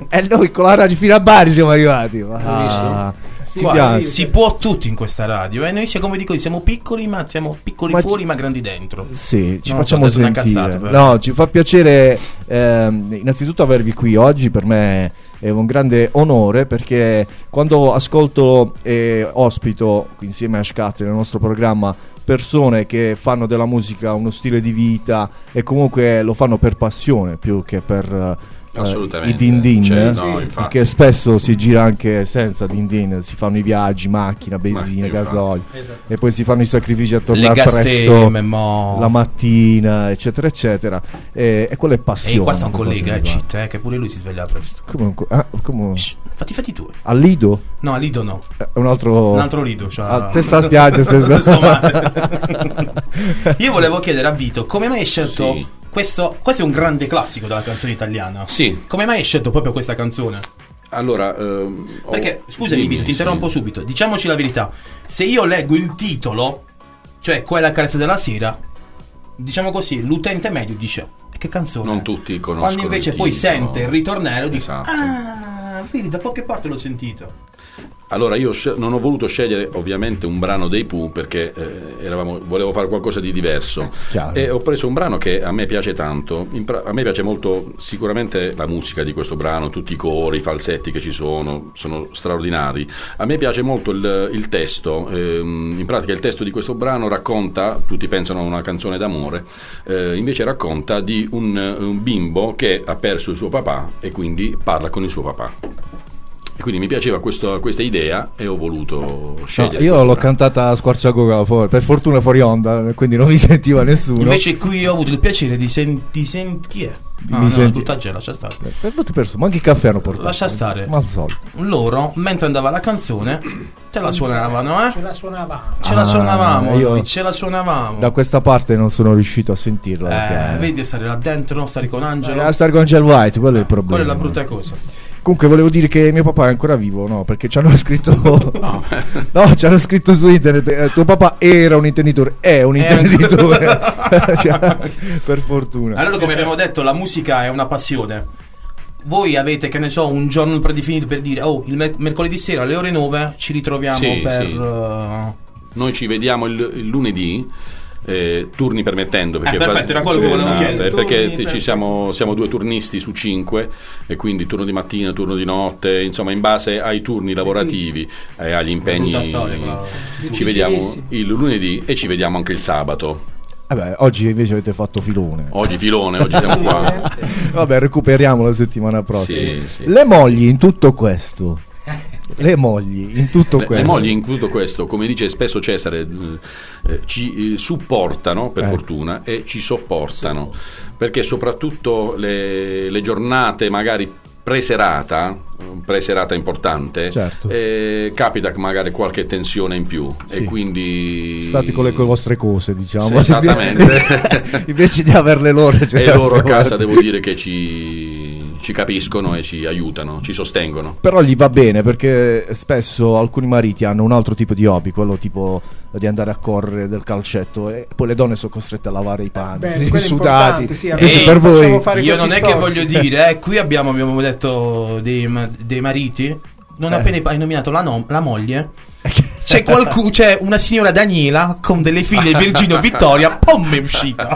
e noi con la radio fino a Bari siamo arrivati. Ah, Qua si, si può tutti in questa radio, e noi siamo, come dico, siamo piccoli, ma siamo piccoli Ma fuori, ci- ma grandi dentro. Sì, ci No, facciamo sentire. cazzata, no, ci fa piacere ehm, innanzitutto avervi qui oggi, per me è un grande onore perché quando ascolto e ospito insieme a Scatti nel nostro programma persone che fanno della musica uno stile di vita e comunque lo fanno per passione più che per eh, Assolutamente. i din din Cioè, eh, no, perché spesso si gira anche senza din din si fanno i viaggi, macchina, benzina, gasolio e poi si fanno i sacrifici a tornare presto mo. la mattina, eccetera, eccetera. E, e quella è passione. E qua sta un collega, mi eh, cheat, eh, che pure lui si sveglia presto. Come un co- ah, come Shh, fatti fatti tu. a Lido? No, a Lido no. Eh, Un altro, Un altro Lido. Cioè... A testa a spiaggia. (laughs) (laughs) Io volevo chiedere a Vito, come mai hai scelto Sì. Questo? Questo è un grande classico della canzone italiana. Sì. Come mai hai scelto proprio questa canzone? Allora, ehm, ho- Perché, scusami dimmi, Vito, ti interrompo subito. Diciamoci la verità. Se io leggo il titolo, cioè quella carezza della sera, diciamo così, l'utente medio dice "E che canzone? Non tutti conoscono. Quando invece il poi titolo. sente il ritornello dice Esatto. "Ah, vedi, da qualche parte l'ho sentito". Allora, io non ho voluto scegliere ovviamente un brano dei Pooh perché eh, eravamo- volevo fare qualcosa di diverso. Chiaro. E ho preso un brano che a me piace tanto. Pra- a me piace molto sicuramente la musica di questo brano, tutti i cori, i falsetti che ci sono, sono straordinari. A me piace molto il, il testo. ehm, in pratica il testo di questo brano racconta, tutti pensano a una canzone d'amore, eh, invece racconta di un, un bimbo che ha perso il suo papà e quindi parla con il suo papà. E quindi mi piaceva questo- questa idea e ho voluto No, scegliere. io questo l'ho brano. cantata a squarciagola fuori, per fortuna fuori onda, quindi non mi (laughs) sentiva nessuno. Invece qui ho avuto il piacere di senti senti chi è? Ah, Mi no, senti- tutta gela, lascia stare. Per molti persone, ma anche il caffè hanno portato. Lascia stare. Ma al solito. Loro, mentre andava la canzone, te la suonavano, eh? Ce la suonavamo. Ce la Ah, suonavamo, io- ce la suonavamo. Da questa parte non sono riuscito a sentirla. Eh, perché- vedi stare là dentro, stare con Angelo. Eh, a stare con Angel White, quello è il problema. Quella è la brutta cosa. Comunque volevo dire che mio papà è ancora vivo, no? Perché ci hanno (laughs) scritto No, ci hanno scritto su internet eh, tuo papà era un intenditore, è un intenditore. (laughs) (laughs) Cioè, per fortuna. Allora, come abbiamo detto, la musica è una passione. Voi avete, che ne so, un giorno predefinito per dire, oh, il mer- mercoledì sera alle ore 9 ci ritroviamo Sì, per... sì. eh, Noi ci vediamo il, il lunedì. Eh, turni permettendo perché, Eh, perfetto, era quello che volevo Esatto, chiedere. perché Turni ci siamo, siamo due turnisti su cinque e quindi turno di mattina, turno di notte insomma in base ai turni lavorativi e agli impegni storia, ci vediamo il lunedì e ci vediamo anche il sabato Vabbè, oggi invece avete fatto filone. oggi filone, oggi siamo qua (laughs) Vabbè, recuperiamo la settimana prossima. Sì, sì. Le mogli in tutto questo. Le mogli, in tutto Le, le questo. mogli in tutto questo, come dice spesso Cesare, eh, eh, ci eh, supportano per Eh. fortuna e ci sopportano, perché soprattutto le, le giornate magari preserata, preserata importante, Certo. eh, capita che magari qualche tensione in più Sì. e quindi... Stati con le vostre cose, diciamo. Sì, esattamente. (laughs) Invece di averle loro. e certe loro a casa volte. devo dire che ci, ci capiscono e ci aiutano, ci sostengono. Però gli va bene perché spesso alcuni mariti hanno un altro tipo di hobby, quello tipo di andare a correre del calcetto e poi le donne sono costrette a lavare i panni Beh, (laughs) sudati. sì, Ehi, per voi Io non è che sforzi. voglio dire, eh, qui abbiamo, abbiamo detto dei, dei mariti. Non Eh. appena hai nominato la, nom- la moglie. C'è qualcuno, c'è una signora Daniela con delle figlie Virginio Vittoria, pom è uscita.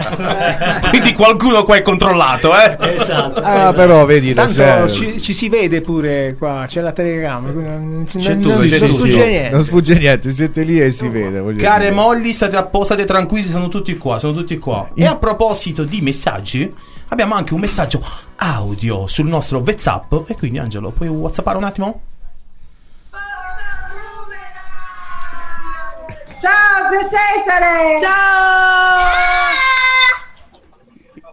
Quindi qualcuno qua è controllato, eh? Esatto. Ah, però vedi, Tanto ci, ci si vede pure qua, c'è la telecamera. Non, C'è non- tutto, non- c'è non sfugge niente. non sfugge niente, siete lì e si vede. voglio Care dire. molli, state a posto, state tranquilli, sono tutti qua, sono tutti qua. E a proposito di messaggi, abbiamo anche un messaggio audio sul nostro WhatsApp. E quindi, Angelo, puoi whatsappare un attimo? Ciao zio Cesare! Ciao!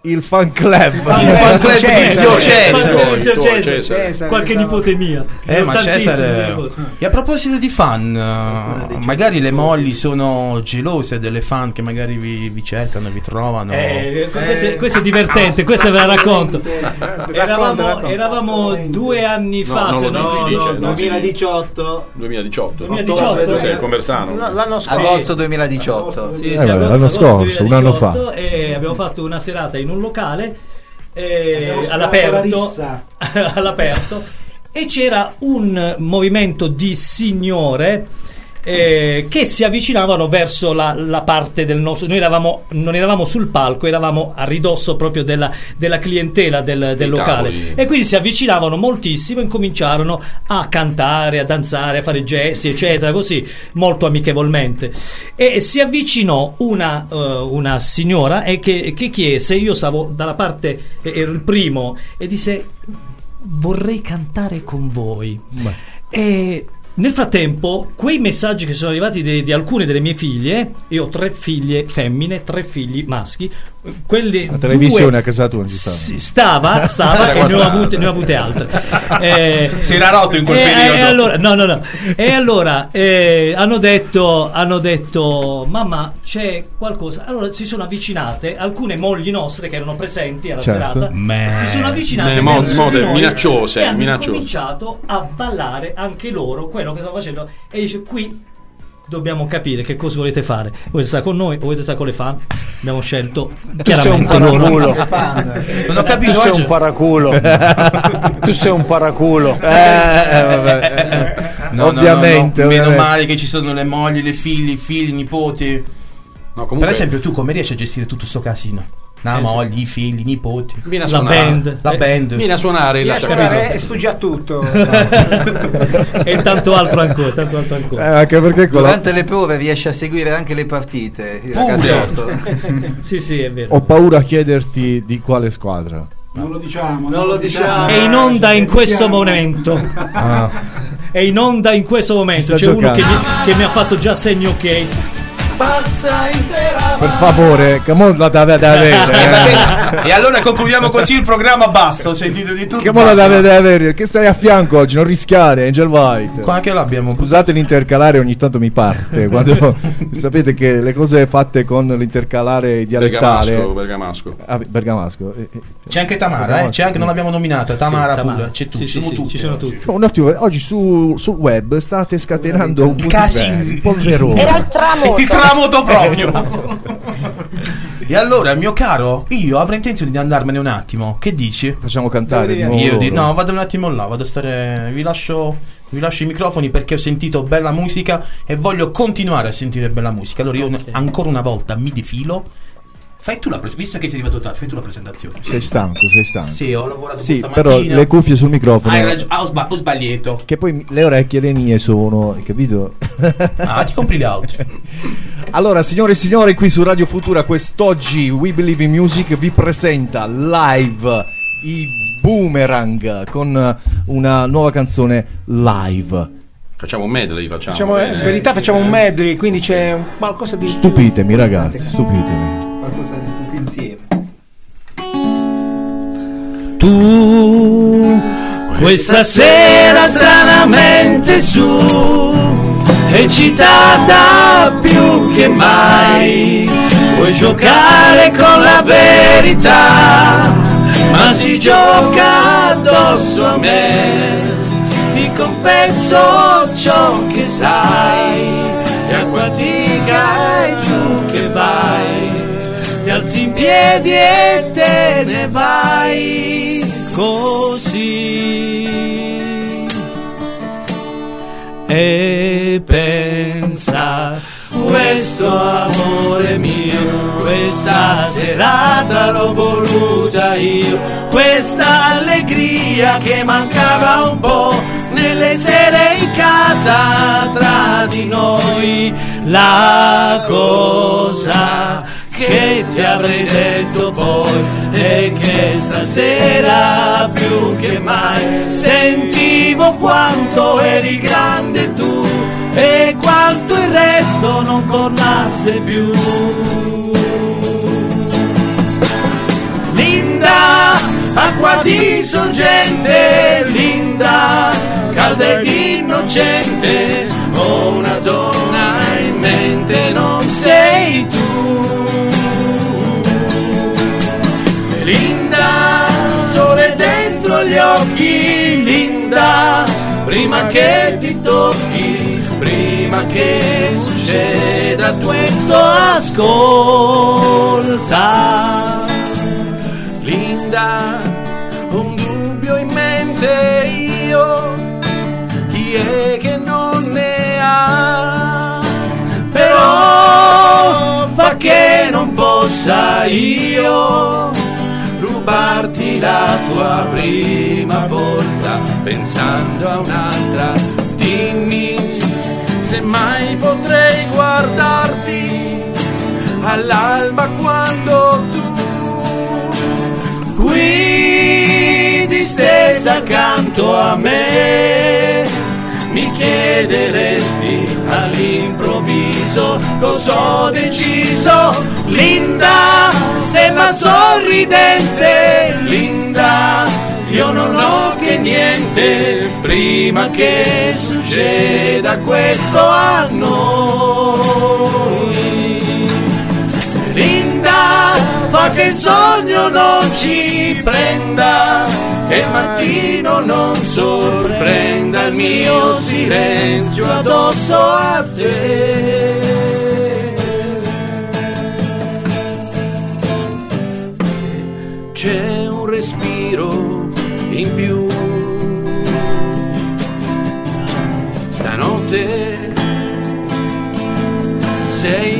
Il fan club. Il fan club di zio Cesare. Qualche zio tuo Cesare, Cesare. Cesare, qualche esatto. nipote mia. Eh, ma Cesare. E a proposito di fan, eh, magari le molli sono gelose delle fan che magari vi, vi cercano, vi trovano. Eh, questo, è- questo è divertente, questo ve la racconto. Racconta, Eravamo, eravamo due anni No, fa, non se lo non dice, no, 2018, 2018. 2018? Sei il conversano. No, L'anno scorso. agosto 2018. Sì, Eh, sì, vabbè, agosto- l'anno scorso, un anno 2018, E abbiamo fatto una serata in un locale eh, all'aperto, (laughs) all'aperto e c'era un movimento di signore eh, che si avvicinavano verso la, la parte del nostro. Noi eravamo, non eravamo sul palco, eravamo a ridosso proprio della, della clientela del, del locale. tavoli. E quindi si avvicinavano moltissimo e incominciarono a cantare, a danzare, a fare gesti, eccetera, così molto amichevolmente. E si avvicinò una, eh, una signora e che, che chiese, io stavo dalla parte, eh, ero il primo, e disse: Vorrei cantare con voi. E nel frattempo, quei messaggi che sono arrivati di, alcune delle mie figlie, io ho tre figlie femmine, tre figli maschi, quelli La televisione due- a casa tua non ci stava. si- stava, (laughs) stava e ne ho, avute, ne ho avute altre. (laughs) Eh, Si era rotto in quel e- periodo. E allora, no, no, no. E allora eh, hanno, detto, hanno detto, mamma, c'è qualcosa. Allora si sono avvicinate alcune mogli nostre che erano presenti alla Certo. serata. Meh. Si sono avvicinate mo- mo- minacciose, e hanno minacciose. cominciato a ballare anche loro quello che stanno facendo. E dice, qui dobbiamo capire che cosa volete fare. Volete stare con noi o volete stare con le fan? Abbiamo scelto chiaramente loro. (laughs) Non ho capito. Tu sei Angelo. un paraculo. (laughs) tu sei un paraculo. Eh, eh, vabbè, eh, No, no, no, ovviamente, no, Meno ovviamente. male che ci sono le mogli, le figlie, i figli, i nipoti. No, comunque, Per esempio, tu come riesci a gestire tutto sto casino? La Eh, sì. moglie, i figli, i nipoti. La suonare. band. La Eh, band. Vieni a suonare la Riesco a- e sfugge a tutto. (laughs) e tanto altro ancora, tanto altro ancora. Eh, anche perché con la- Durante le prove riesce a seguire anche le partite. (laughs) Sì, sì, è vero. ho paura a chiederti di quale squadra. Non lo diciamo. Non lo diciamo. È in onda in questo momento. Ah. È in onda in questo momento. C'è uno giocando. che, gli- che mi ha fatto già segno ok. Per favore, che mo la deve da avere. E allora concludiamo così il programma. Basta, ho sentito di tutto. Che mo la da avere. Che stai a fianco oggi? Non rischiare, Angel White. Qua anche l'abbiamo. Scusate l'intercalare ogni tanto mi parte (laughs) quando sapete che le cose fatte con l'intercalare dialettale Bergamasco, Bergamasco. Ah, bergamasco eh, eh. C'è anche Tamara, eh? C'è anche, non l'abbiamo nominata. Tamara, Sì, Tamara. pure. C'è tu, Sì, sì, siamo sì, tutti. ci sono tutti. un attimo oggi su, sul web state scatenando un Casi- un polverone (laughs) Era il tramonto. Il tramonto proprio. e allora, mio caro, io avrei intenzione di andarmene un attimo. Che dici? facciamo cantare di Io nuovo Io di, loro. no, vado un attimo là, vado a stare. Vi lascio, vi lascio i microfoni perché ho sentito bella musica e voglio continuare a sentire bella musica. Allora io Ok. ancora una volta mi defilo. Fai tu la presentazione, visto che sei arrivato tardi, fai tu la presentazione. sei stanco sei stanco Sì, ho lavorato Sì, questa però mattina. le cuffie sul microfono Hai ragione, ah, ho, sba- ho sbagliato. che poi mi- le orecchie le mie sono hai capito? Ah, ti compri le altre. (laughs) Allora, signore e signori, qui su Radio Futura quest'oggi We Believe in Music vi presenta live i Boomerang con una nuova canzone live. Facciamo un medley, facciamo. Facciamo, eh, in verità facciamo un medley, quindi c'è un- qualcosa di... Stupitemi ragazzi, stupitemi. Qualcosa di tutti insieme. Tu questa sera stranamente su eccitata più che mai vuoi giocare con la verità ma si gioca addosso a me ti confesso ciò che sai e a fatica piedi e te ne vai così. E pensa questo amore mio questa serata l'ho voluta io questa allegria che mancava un po' nelle sere in casa tra di noi la cosa che ti avrei detto poi è che stasera più che mai sentivo quanto eri grande tu e quanto il resto non tornasse più. Linda, acqua di sorgente, linda, calda ed innocente, ho una donna in mente, non gli occhi, linda, prima che ti tocchi, prima che succeda questo ascolta. Linda, un dubbio in mente io, chi è che non ne ha? Però fa che non possa io rubarti la tua prima volta pensando a un'altra. Dimmi se mai potrei guardarti all'alba quando tu qui distesa accanto a me mi chiederesti all'improvviso cosa ho deciso linda sorridente linda io non ho che niente prima che succeda questo a noi linda fa che il sogno non ci prenda che il mattino non sorprenda il mio silenzio addosso a te c'è un respiro in più. Stanotte sei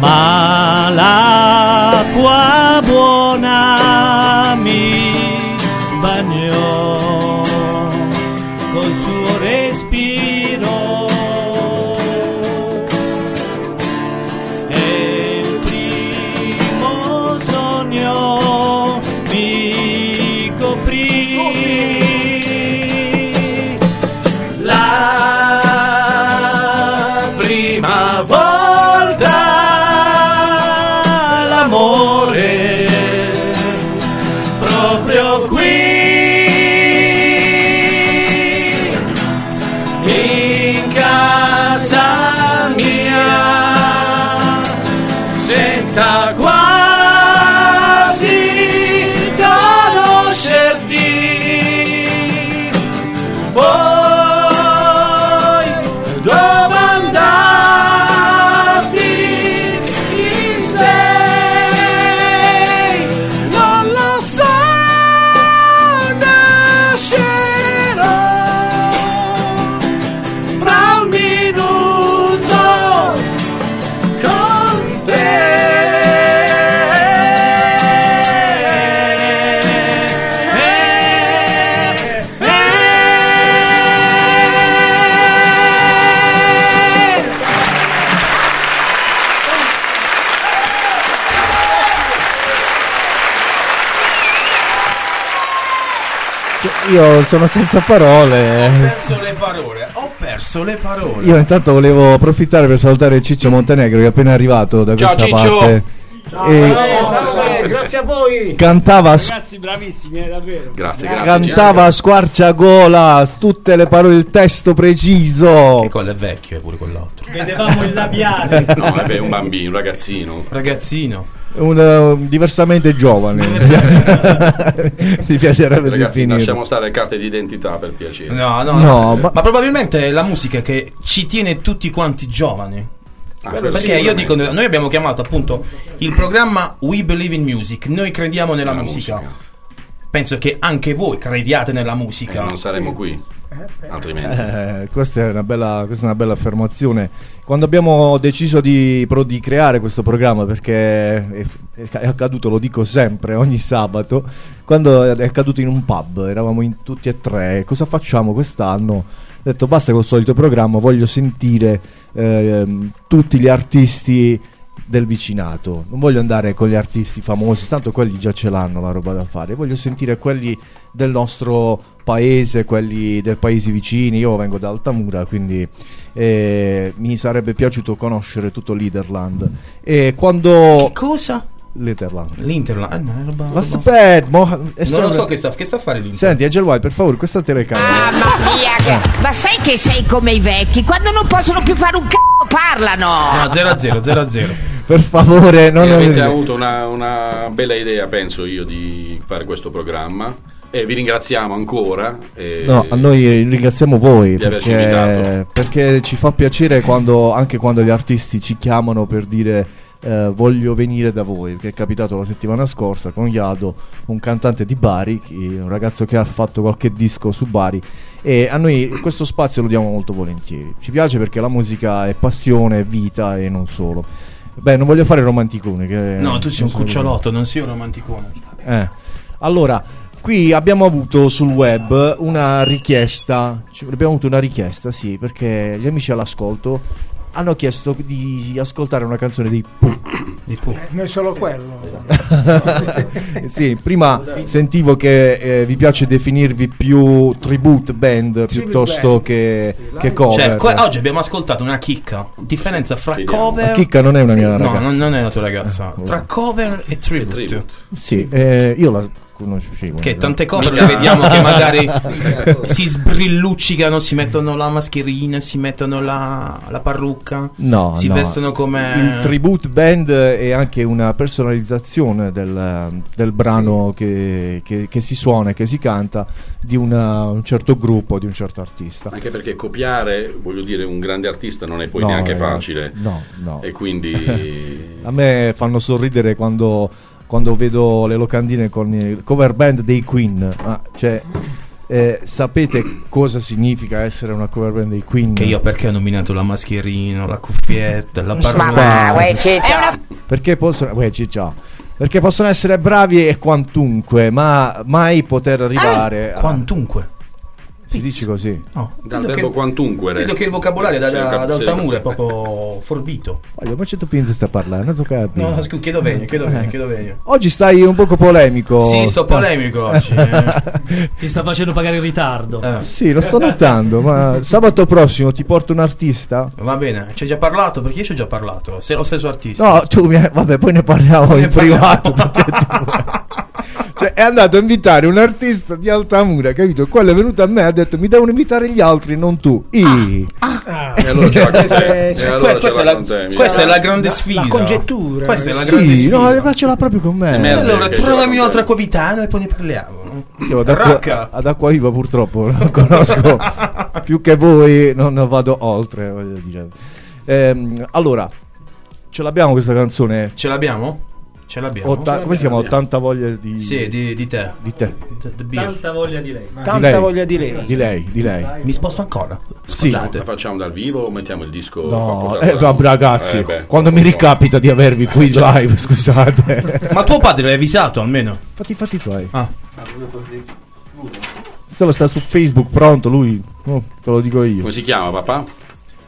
ma Io sono senza parole. Ho perso le parole, ho perso le parole. Io intanto volevo approfittare per salutare Ciccio Montenegro che è appena arrivato da Ciao, questa Ciccio. parte. E salve, grazie a voi. cantava a Ragazzi, bravissimi, eh, davvero. Grazie, grazie. Cantava a squarciagola s- tutte le parole, il testo preciso. Che quello è vecchio, è pure quell'altro. Vedevamo il labiale. (laughs) No, vabbè, un bambino, un ragazzino. Ragazzino. Un, eh, diversamente giovane. (laughs) Mi piacerebbe Ragazzi, definirlo. lasciamo stare le carte d'identità per piacere. No, no, No, no. ma- Ma... probabilmente è la musica che ci tiene tutti quanti giovani. Ah, Perché io dico, noi abbiamo chiamato appunto il programma We Believe in Music, noi crediamo nella Nella musica. musica. Penso che anche voi crediate nella Eh, musica. non saremo qui, altrimenti. Eh, questa, è una bella, questa è una bella affermazione. Quando abbiamo deciso di, però di creare questo programma, perché è, è accaduto, lo dico sempre, ogni sabato, quando è accaduto in un pub, eravamo in tutti e tre, cosa facciamo quest'anno? Ho detto basta col solito programma, voglio sentire ehm, tutti gli artisti del vicinato. Non voglio andare con gli artisti famosi, tanto quelli già ce l'hanno la roba da fare. Voglio sentire quelli del nostro paese, quelli dei paesi vicini. Io vengo da Altamura, quindi eh, mi sarebbe piaciuto conoscere tutto l'Iderland. E quando. Cosa? L'Iderland. L'Interland. Eh, ma roba- Aspetta, mo- Non lo so che sta, che sta a fare l'Inter. Senti, Angel White, per favore, questa telecamera. Mamma mia, che- ma sai che sei come i vecchi? Quando non possono più fare un c***o parlano! No, 0 a 0, 0 a 0. (laughs) Per favore, non avete avuto una, una bella idea, penso io, di fare questo programma. E vi ringraziamo ancora. e- No, a noi ringraziamo voi Di averci perché, invitato. perché ci fa piacere quando, anche quando gli artisti ci chiamano per dire eh, voglio venire da voi, che è capitato la settimana scorsa con Iado, un cantante di Bari, un ragazzo che ha fatto qualche disco su Bari e a noi questo spazio lo diamo molto volentieri. Ci piace perché la musica è passione, è vita e non solo. Beh, non voglio fare romanticone. Che No, tu sei un cucciolotto, non sei un romanticone. eh. Allora, qui abbiamo avuto sul web una richiesta. ci- Abbiamo avuto una richiesta, sì, perché gli amici all'ascolto hanno chiesto di ascoltare una canzone dei Pooh. Di Pooh. Noi solo quello. (laughs) sì, prima sentivo che eh, vi piace definirvi più tribute band piuttosto band. che, che cover. Cioè, oggi abbiamo ascoltato una chicca. Differenza fra cover. La chicca non è una mia No, ragazza. non, non è la tua ragazza. Eh, Tra cover e tribute. Sì, eh, io la conoscevo. Che tante cover le vediamo che magari (laughs) si sbrilluccicano, si mettono la mascherina, si mettono la, la parrucca, No, si no. vestono come. Il tribute band è anche una personalizzazione del, del brano che, che- che si suona e che si canta di una- un certo gruppo, di un certo artista. Anche perché copiare, voglio dire, un grande artista non è poi No, neanche ragazzi, facile. no, no. E quindi. (laughs) A me fanno sorridere quando, quando vedo le locandine con il cover band dei Queen. Ma, cioè, eh, sapete cosa significa essere una cover band dei Queen? Che io perché ho nominato la mascherina, la cuffietta, la parrucca. stare. Perché possono, uè, ciccia. perché possono essere bravi e quantunque, ma mai poter arrivare. a- Quantunque. Si dice così. No, Dal vedo verbo che- quantunque. Vedo che il vocabolario da, da, da. Altamura è proprio forbito. Voglio, ma c'è tu pinzi sta parlando, non so capire. No, no, scusa, chiedo bene, chiedo bene, chiedo bene. Oggi stai un poco polemico. Sì, sto polemico (laughs) oggi. eh. Ti sta facendo pagare il ritardo. Sì, lo sto notando, ma (laughs) sabato prossimo ti porto un artista? Va bene, ci hai già parlato? Perché io ci ho già parlato. Sei lo stesso artista. No, tu mi hai- vabbè, poi ne parliamo Ne in privato. tutti e due. (laughs) cioè, è andato a invitare un artista di Altamura, capito? Quello è venuto a me e ha detto: Mi devono invitare gli altri, non tu. I. E te. Eh, E cioè, allora que- ce questa, l'ha è con te, la, mi questa è la grande La- sfida. la congettura. Questa è la grande Sì, sfida. no, ma ce l'ha proprio con me. Allora, trovami un altro acquavitano e poi ne parliamo. Io ad acqua, ad acqua viva purtroppo (laughs) non conosco più che voi, non vado oltre. Voglio dire. Ehm, allora, ce l'abbiamo questa canzone? Ce l'abbiamo? Ce l'abbiamo. Otta- come si chiama? 80 voglia di, Sì, di, di te. di te. Tanta voglia di lei. Tanta lei. voglia di lei. Di lei, di lei. Mi sposto ancora. Sì. Scusate. La facciamo dal vivo o mettiamo il disco? No, qualcosa eh, vabbè, ragazzi, Eh, beh, quando mi ricapita di avervi qui (laughs) live, scusate. Ma tuo padre l'hai avvisato almeno? Fatti i fatti tuoi. Ah. Solo sta su Facebook pronto lui. Oh, te lo dico io. Come si chiama papà?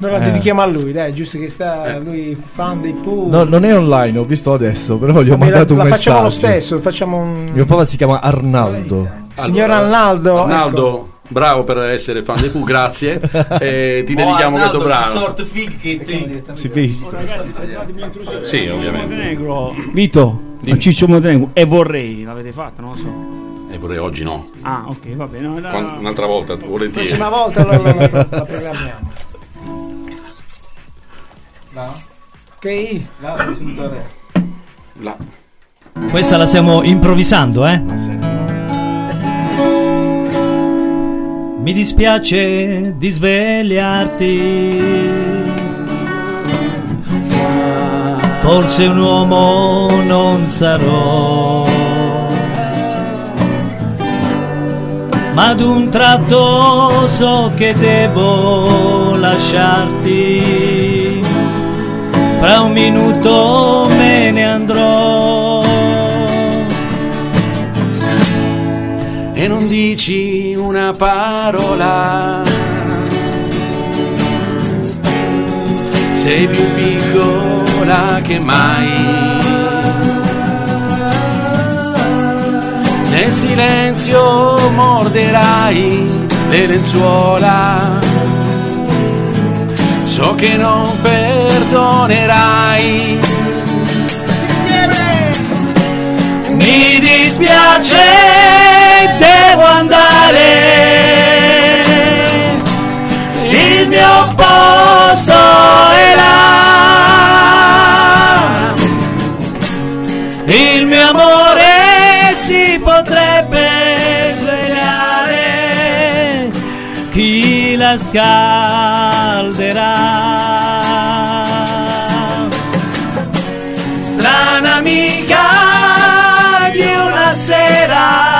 Noi la Eh. dedichiamo a lui, dai, giusto che sta lui fan dei Pooh. No, non è online, ho visto adesso, però gli ho Vabbè, mandato la, un la facciamo lo messaggio. stesso, facciamo un Mio papà si chiama Arnaldo. Signor Arnaldo, Arnaldo, bravo per essere fan dei Pooh, grazie. (laughs) E ti dedichiamo Oh, questo Arnaldo, brano. Sort fig che te. Si vede. Sì, ovviamente. Montenegro. Vito, a Ciccio Montenegro. E vorrei, l'avete fatto, non lo so. E vorrei oggi no. Ah, ok, va bene. No, la- Quan- Un'altra volta, volentieri. prossima volta lo, lo- lo- lo (laughs) programmiamo. Ok? Là. Questa la stiamo improvvisando, eh? Mi dispiace di svegliarti. Forse un uomo non sarò. Ma ad un tratto so che devo lasciarti. Fra un minuto me ne andrò. E non dici una parola. Sei più piccola che mai. Nel silenzio morderai le lenzuola. So che non perdonerai. Mi dispiace, devo andare. Il mio posto è là. Il mio amore si potrebbe svegliare. Chi la scalderà? strana amica di una sera.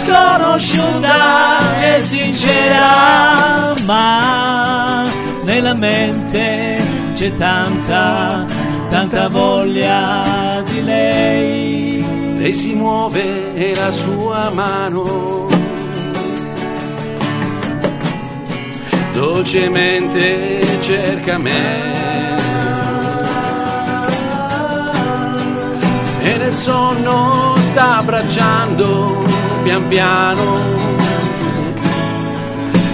Sconosciuta e sincera, ma nella mente c'è tanta, tanta voglia di lei. Lei si muove la sua mano dolcemente cerca me. E nel sonno sta abbracciando pian piano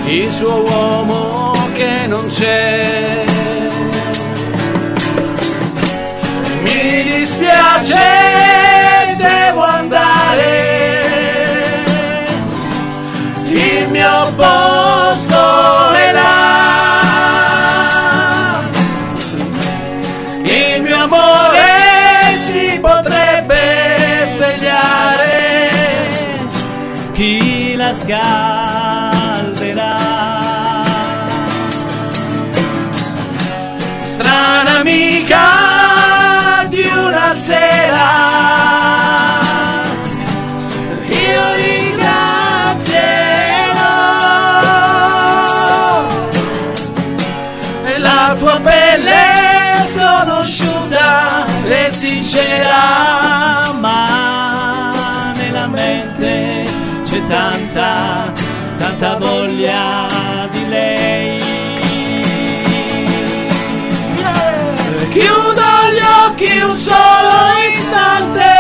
il suo uomo che non c'è. Dispiace, devo andare. Il mio posto è là. Il mio amore si potrebbe svegliare. Chi la scalderà? Tanta, tanta voglia di lei. Chiudo gli occhi un solo istante.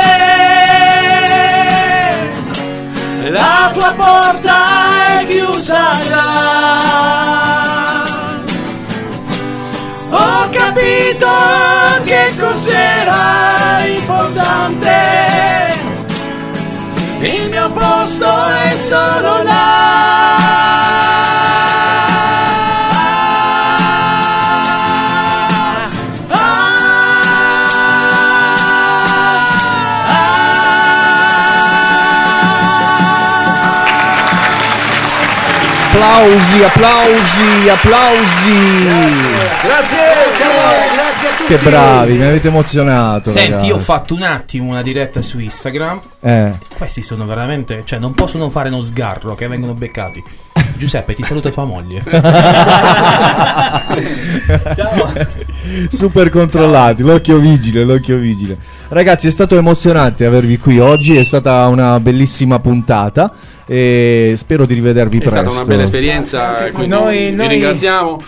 La tua porta è chiusa già. Ho capito che cos'era importante. Il mio posto è solo là. Applausi, applausi, applausi. Grazie, grazie tutti. Che bravi, mi avete emozionato. Senti, ragazzi. io ho fatto un attimo una diretta su Instagram. Eh. Questi sono veramente. Cioè, non possono fare uno sgarro che vengono beccati. Giuseppe, ti saluta tua moglie. (laughs) Super controllati, l'occhio vigile, l'occhio vigile. Ragazzi, è stato emozionante avervi qui oggi, è stata una bellissima puntata. E spero di rivedervi È presto. stata una bella esperienza, quindi Noi- vi noi- ringraziamo.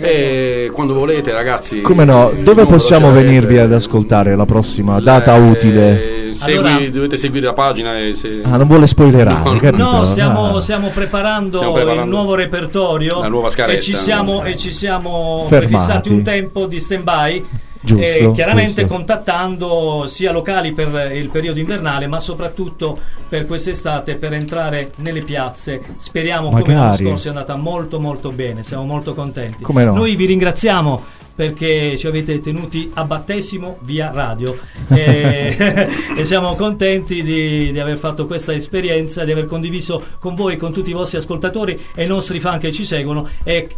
E quando volete, ragazzi. Come no? Dove possiamo venirvi ad ascoltare la prossima data Eh, utile? segui- Allora- dovete seguire la pagina e se... Ah, non vuole spoilerare, No, no. capito? No, stiamo, Ah. stiamo preparando Stiamo preparando il nuovo repertorio la nuova scaletta, e ci siamo, e ci siamo prefissati un tempo di stand by. Giusto, chiaramente giusto. contattando sia locali per il periodo invernale, ma soprattutto per quest'estate per entrare nelle piazze. Speriamo come l'anno scorso è andata molto molto bene, siamo molto contenti. Come no. Noi vi ringraziamo perché ci avete tenuti a battesimo via radio e, (laughs) (laughs) e siamo contenti di, di aver fatto questa esperienza, di aver condiviso con voi, con tutti i vostri ascoltatori e i nostri fan che ci seguono e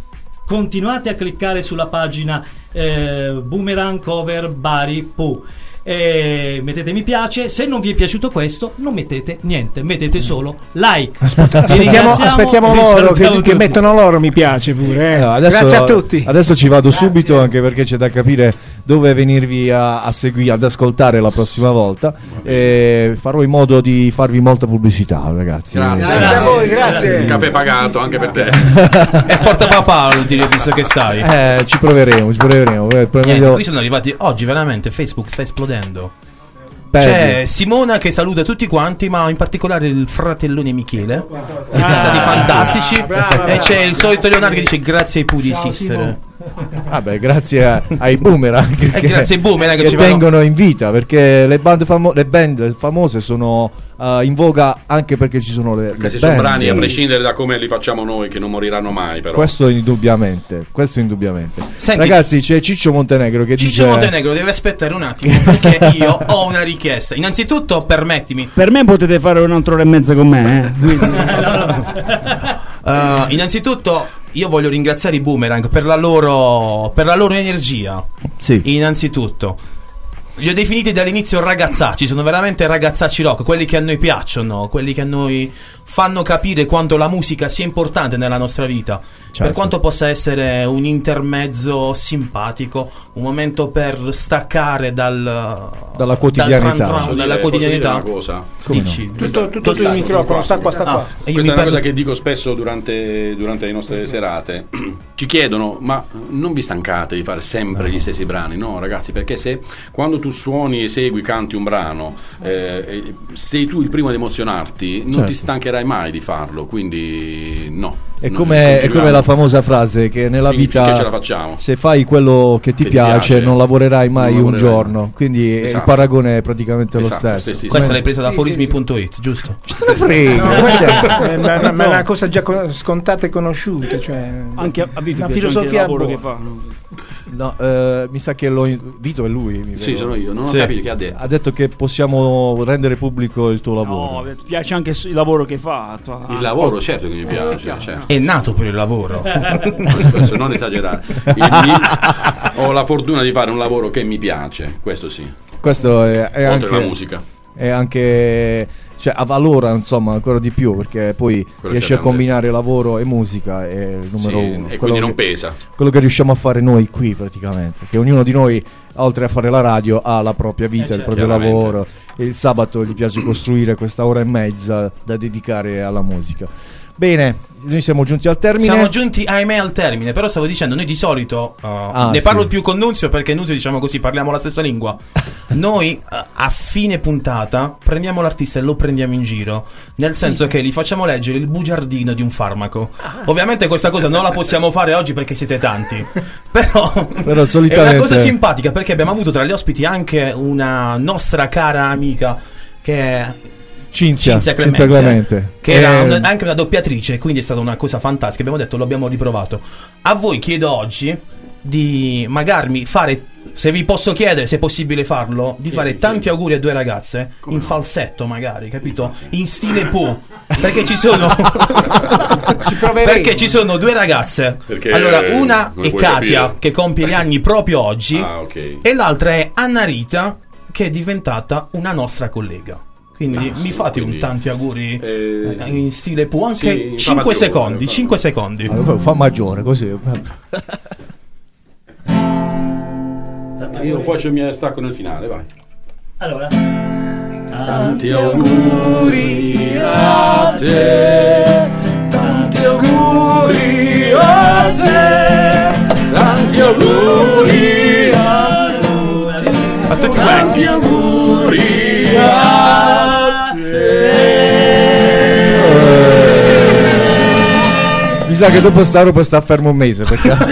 continuate a cliccare sulla pagina eh, Boomerang Cover Bari Pooh. E mettete mi piace, se non vi è piaciuto questo non mettete niente, mettete solo like. (laughs) Aspettiamo, aspettiamo loro che, che mettono loro mi piace pure. eh. Eh, adesso, Grazie a tutti. Adesso ci vado subito anche perché c'è da capire dove venirvi a, a seguire, ad ascoltare la prossima volta. E farò in modo di farvi molta pubblicità, ragazzi. Grazie. Grazie a voi, grazie. Il caffè pagato anche per te. (laughs) E porta papà, dire, visto che sai. Eh, ci proveremo, ci proveremo. Eh, Niente, meglio- qui sono arrivati oggi veramente Facebook sta esplodendo. C'è Simona che saluta tutti quanti, ma in particolare il fratellone Michele. Siete Ah, stati fantastici. brava, e c'è il solito Leonardo che dice grazie ai Pudi Sister. Vabbè, grazie a- ai boomerang che, Eh, grazie ai boomerang che che ci tengono in vita perché le band, famo- le band famose sono eh, in voga anche perché ci sono le, le Questi sono band. brani, a prescindere da come li facciamo noi, che non moriranno mai, però. Questo indubbiamente, questo indubbiamente. Senti- Ragazzi, c'è Ciccio Montenegro che Ciccio dice Montenegro deve aspettare un attimo perché io ho una richiesta. Innanzitutto, permettimi. Per me potete fare un'altra ora e mezza con me, eh. Quindi- (laughs) Uh, innanzitutto, io voglio ringraziare i Boomerang per la loro, per la loro energia. Sì. Innanzitutto. Li ho definiti dall'inizio ragazzacci, sono veramente ragazzacci rock, quelli che a noi piacciono, quelli che a noi fanno capire quanto la musica sia importante nella nostra vita. Certo. Per quanto possa essere un intermezzo simpatico, un momento per staccare dal, Dalla quotidianità. dal tran tran, dalla dire- quotidianità. una cosa? Come Dici. no? Tutto, tutto il microfono, sta qua, sta qua. Ah, Questa è una perdo- cosa che dico spesso durante, durante le nostre serate. (clears throat) Ci chiedono, ma non vi stancate di fare sempre gli stessi brani? No, ragazzi, perché se quando tu suoni, esegui, canti un brano, eh, sei tu il primo ad emozionarti, non Certo. ti stancherai mai di farlo. Quindi, no. È come, è come la famosa frase che nella Fin- vita finché ce la facciamo. se fai quello che ti Che piace, piace, non lavorerai mai non un giorno. Quindi eh, il Esatto. paragone è praticamente lo Esatto, stesso. stessissimo. Questa l'hai presa da Sì, forismi.it, giusto? te ne frega? È, ma- ma- (laughs) ma è una cosa già con- scontata e conosciuta. Cioè, Anche a, a una piace anche il filosofia lavoro buona. che fa. No, eh, mi sa che lo Vito è lui. mi Sì, sono io, non ho Sì. capito che ha detto. Ha detto che possiamo rendere pubblico il tuo lavoro. No, piace anche il lavoro che fa. tua- Il lavoro, certo che mi piace, certo. È nato per il lavoro. (laughs) Questo non esagerare. Il- mi- ho la fortuna di fare un lavoro che mi piace, questo sì. Questo è, è Oltre anche alla musica. È anche cioè avvalora insomma ancora di più perché poi che riesce a combinare lavoro e musica è il numero Sì, uno. e Quello quindi non che- pesa. Quello che riusciamo a fare noi qui praticamente, che ognuno di noi oltre a fare la radio ha la propria vita, Eh, il certo. proprio lavoro e il sabato gli piace costruire questa ora e mezza da dedicare alla musica. Bene, noi siamo giunti al termine. Siamo giunti ahimè al termine, però stavo dicendo, noi di solito uh, Ah, ne sì. parlo più con Nunzio perché Nunzio diciamo così, parliamo la stessa lingua. (laughs) Noi uh, a fine puntata prendiamo l'artista e lo prendiamo in giro, nel senso che gli facciamo leggere il bugiardino di un farmaco. Ovviamente questa cosa non la possiamo fare oggi perché siete tanti, (laughs) però, Però è solitamente una cosa simpatica perché abbiamo avuto tra gli ospiti anche una nostra cara amica che è Cinzia, Cinzia Clemente, Cinzia Clemente. che era Eh, un- anche una doppiatrice, quindi è stata una cosa fantastica. Abbiamo detto, lo abbiamo riprovato. A voi chiedo oggi di magari fare, se vi posso chiedere, se è possibile farlo, di fare tanti auguri a due ragazze in falsetto, magari, capito? In stile Pooh. Perché ci sono. (laughs) perché ci sono due ragazze. Perché, allora, una come è Katia, capire. che compie gli anni proprio oggi, Ah, ok. e l'altra è Anna Rita, che è diventata una nostra collega. Quindi Ah, mi sì, fate un quindi, tanti auguri eh, eh, in stile Pooh, anche sì, in 5 maggiore, secondi, fa- 5 secondi. allora, fa maggiore così. Io faccio il mio stacco nel finale, vai. Allora, Tanti auguri a te, tanti auguri a te, tanti auguri a A tutti tanti sa che dopo sta roba sta fermo un mese per caso.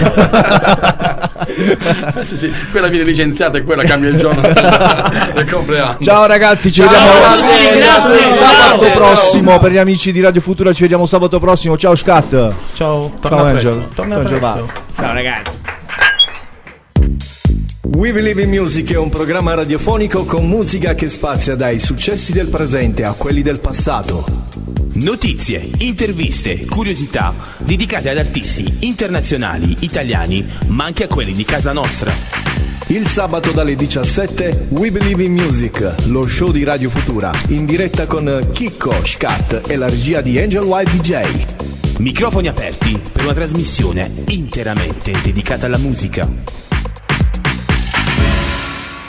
Eh, sì, sì, quella viene licenziata e quella cambia il giorno del (laughs) compleanno. Ciao ragazzi, ci Ciao, vediamo grazie, grazie, sabato grazie. prossimo per gli amici di Radio Futura. Ci vediamo sabato prossimo. Ciao Scat. Ciao, Ciao torna. Angel. Torna Ciao, presto. Ciao ragazzi. We Believe in Music è un programma radiofonico con musica che spazia dai successi del presente a quelli del passato. Notizie, interviste, curiosità dedicate ad artisti internazionali, italiani, ma anche a quelli di casa nostra. Il sabato dalle 17 We Believe in Music, lo show di Radio Futura, in diretta con Chicco, Scat e la regia di Angel White DJ. Microfoni aperti per una trasmissione interamente dedicata alla musica.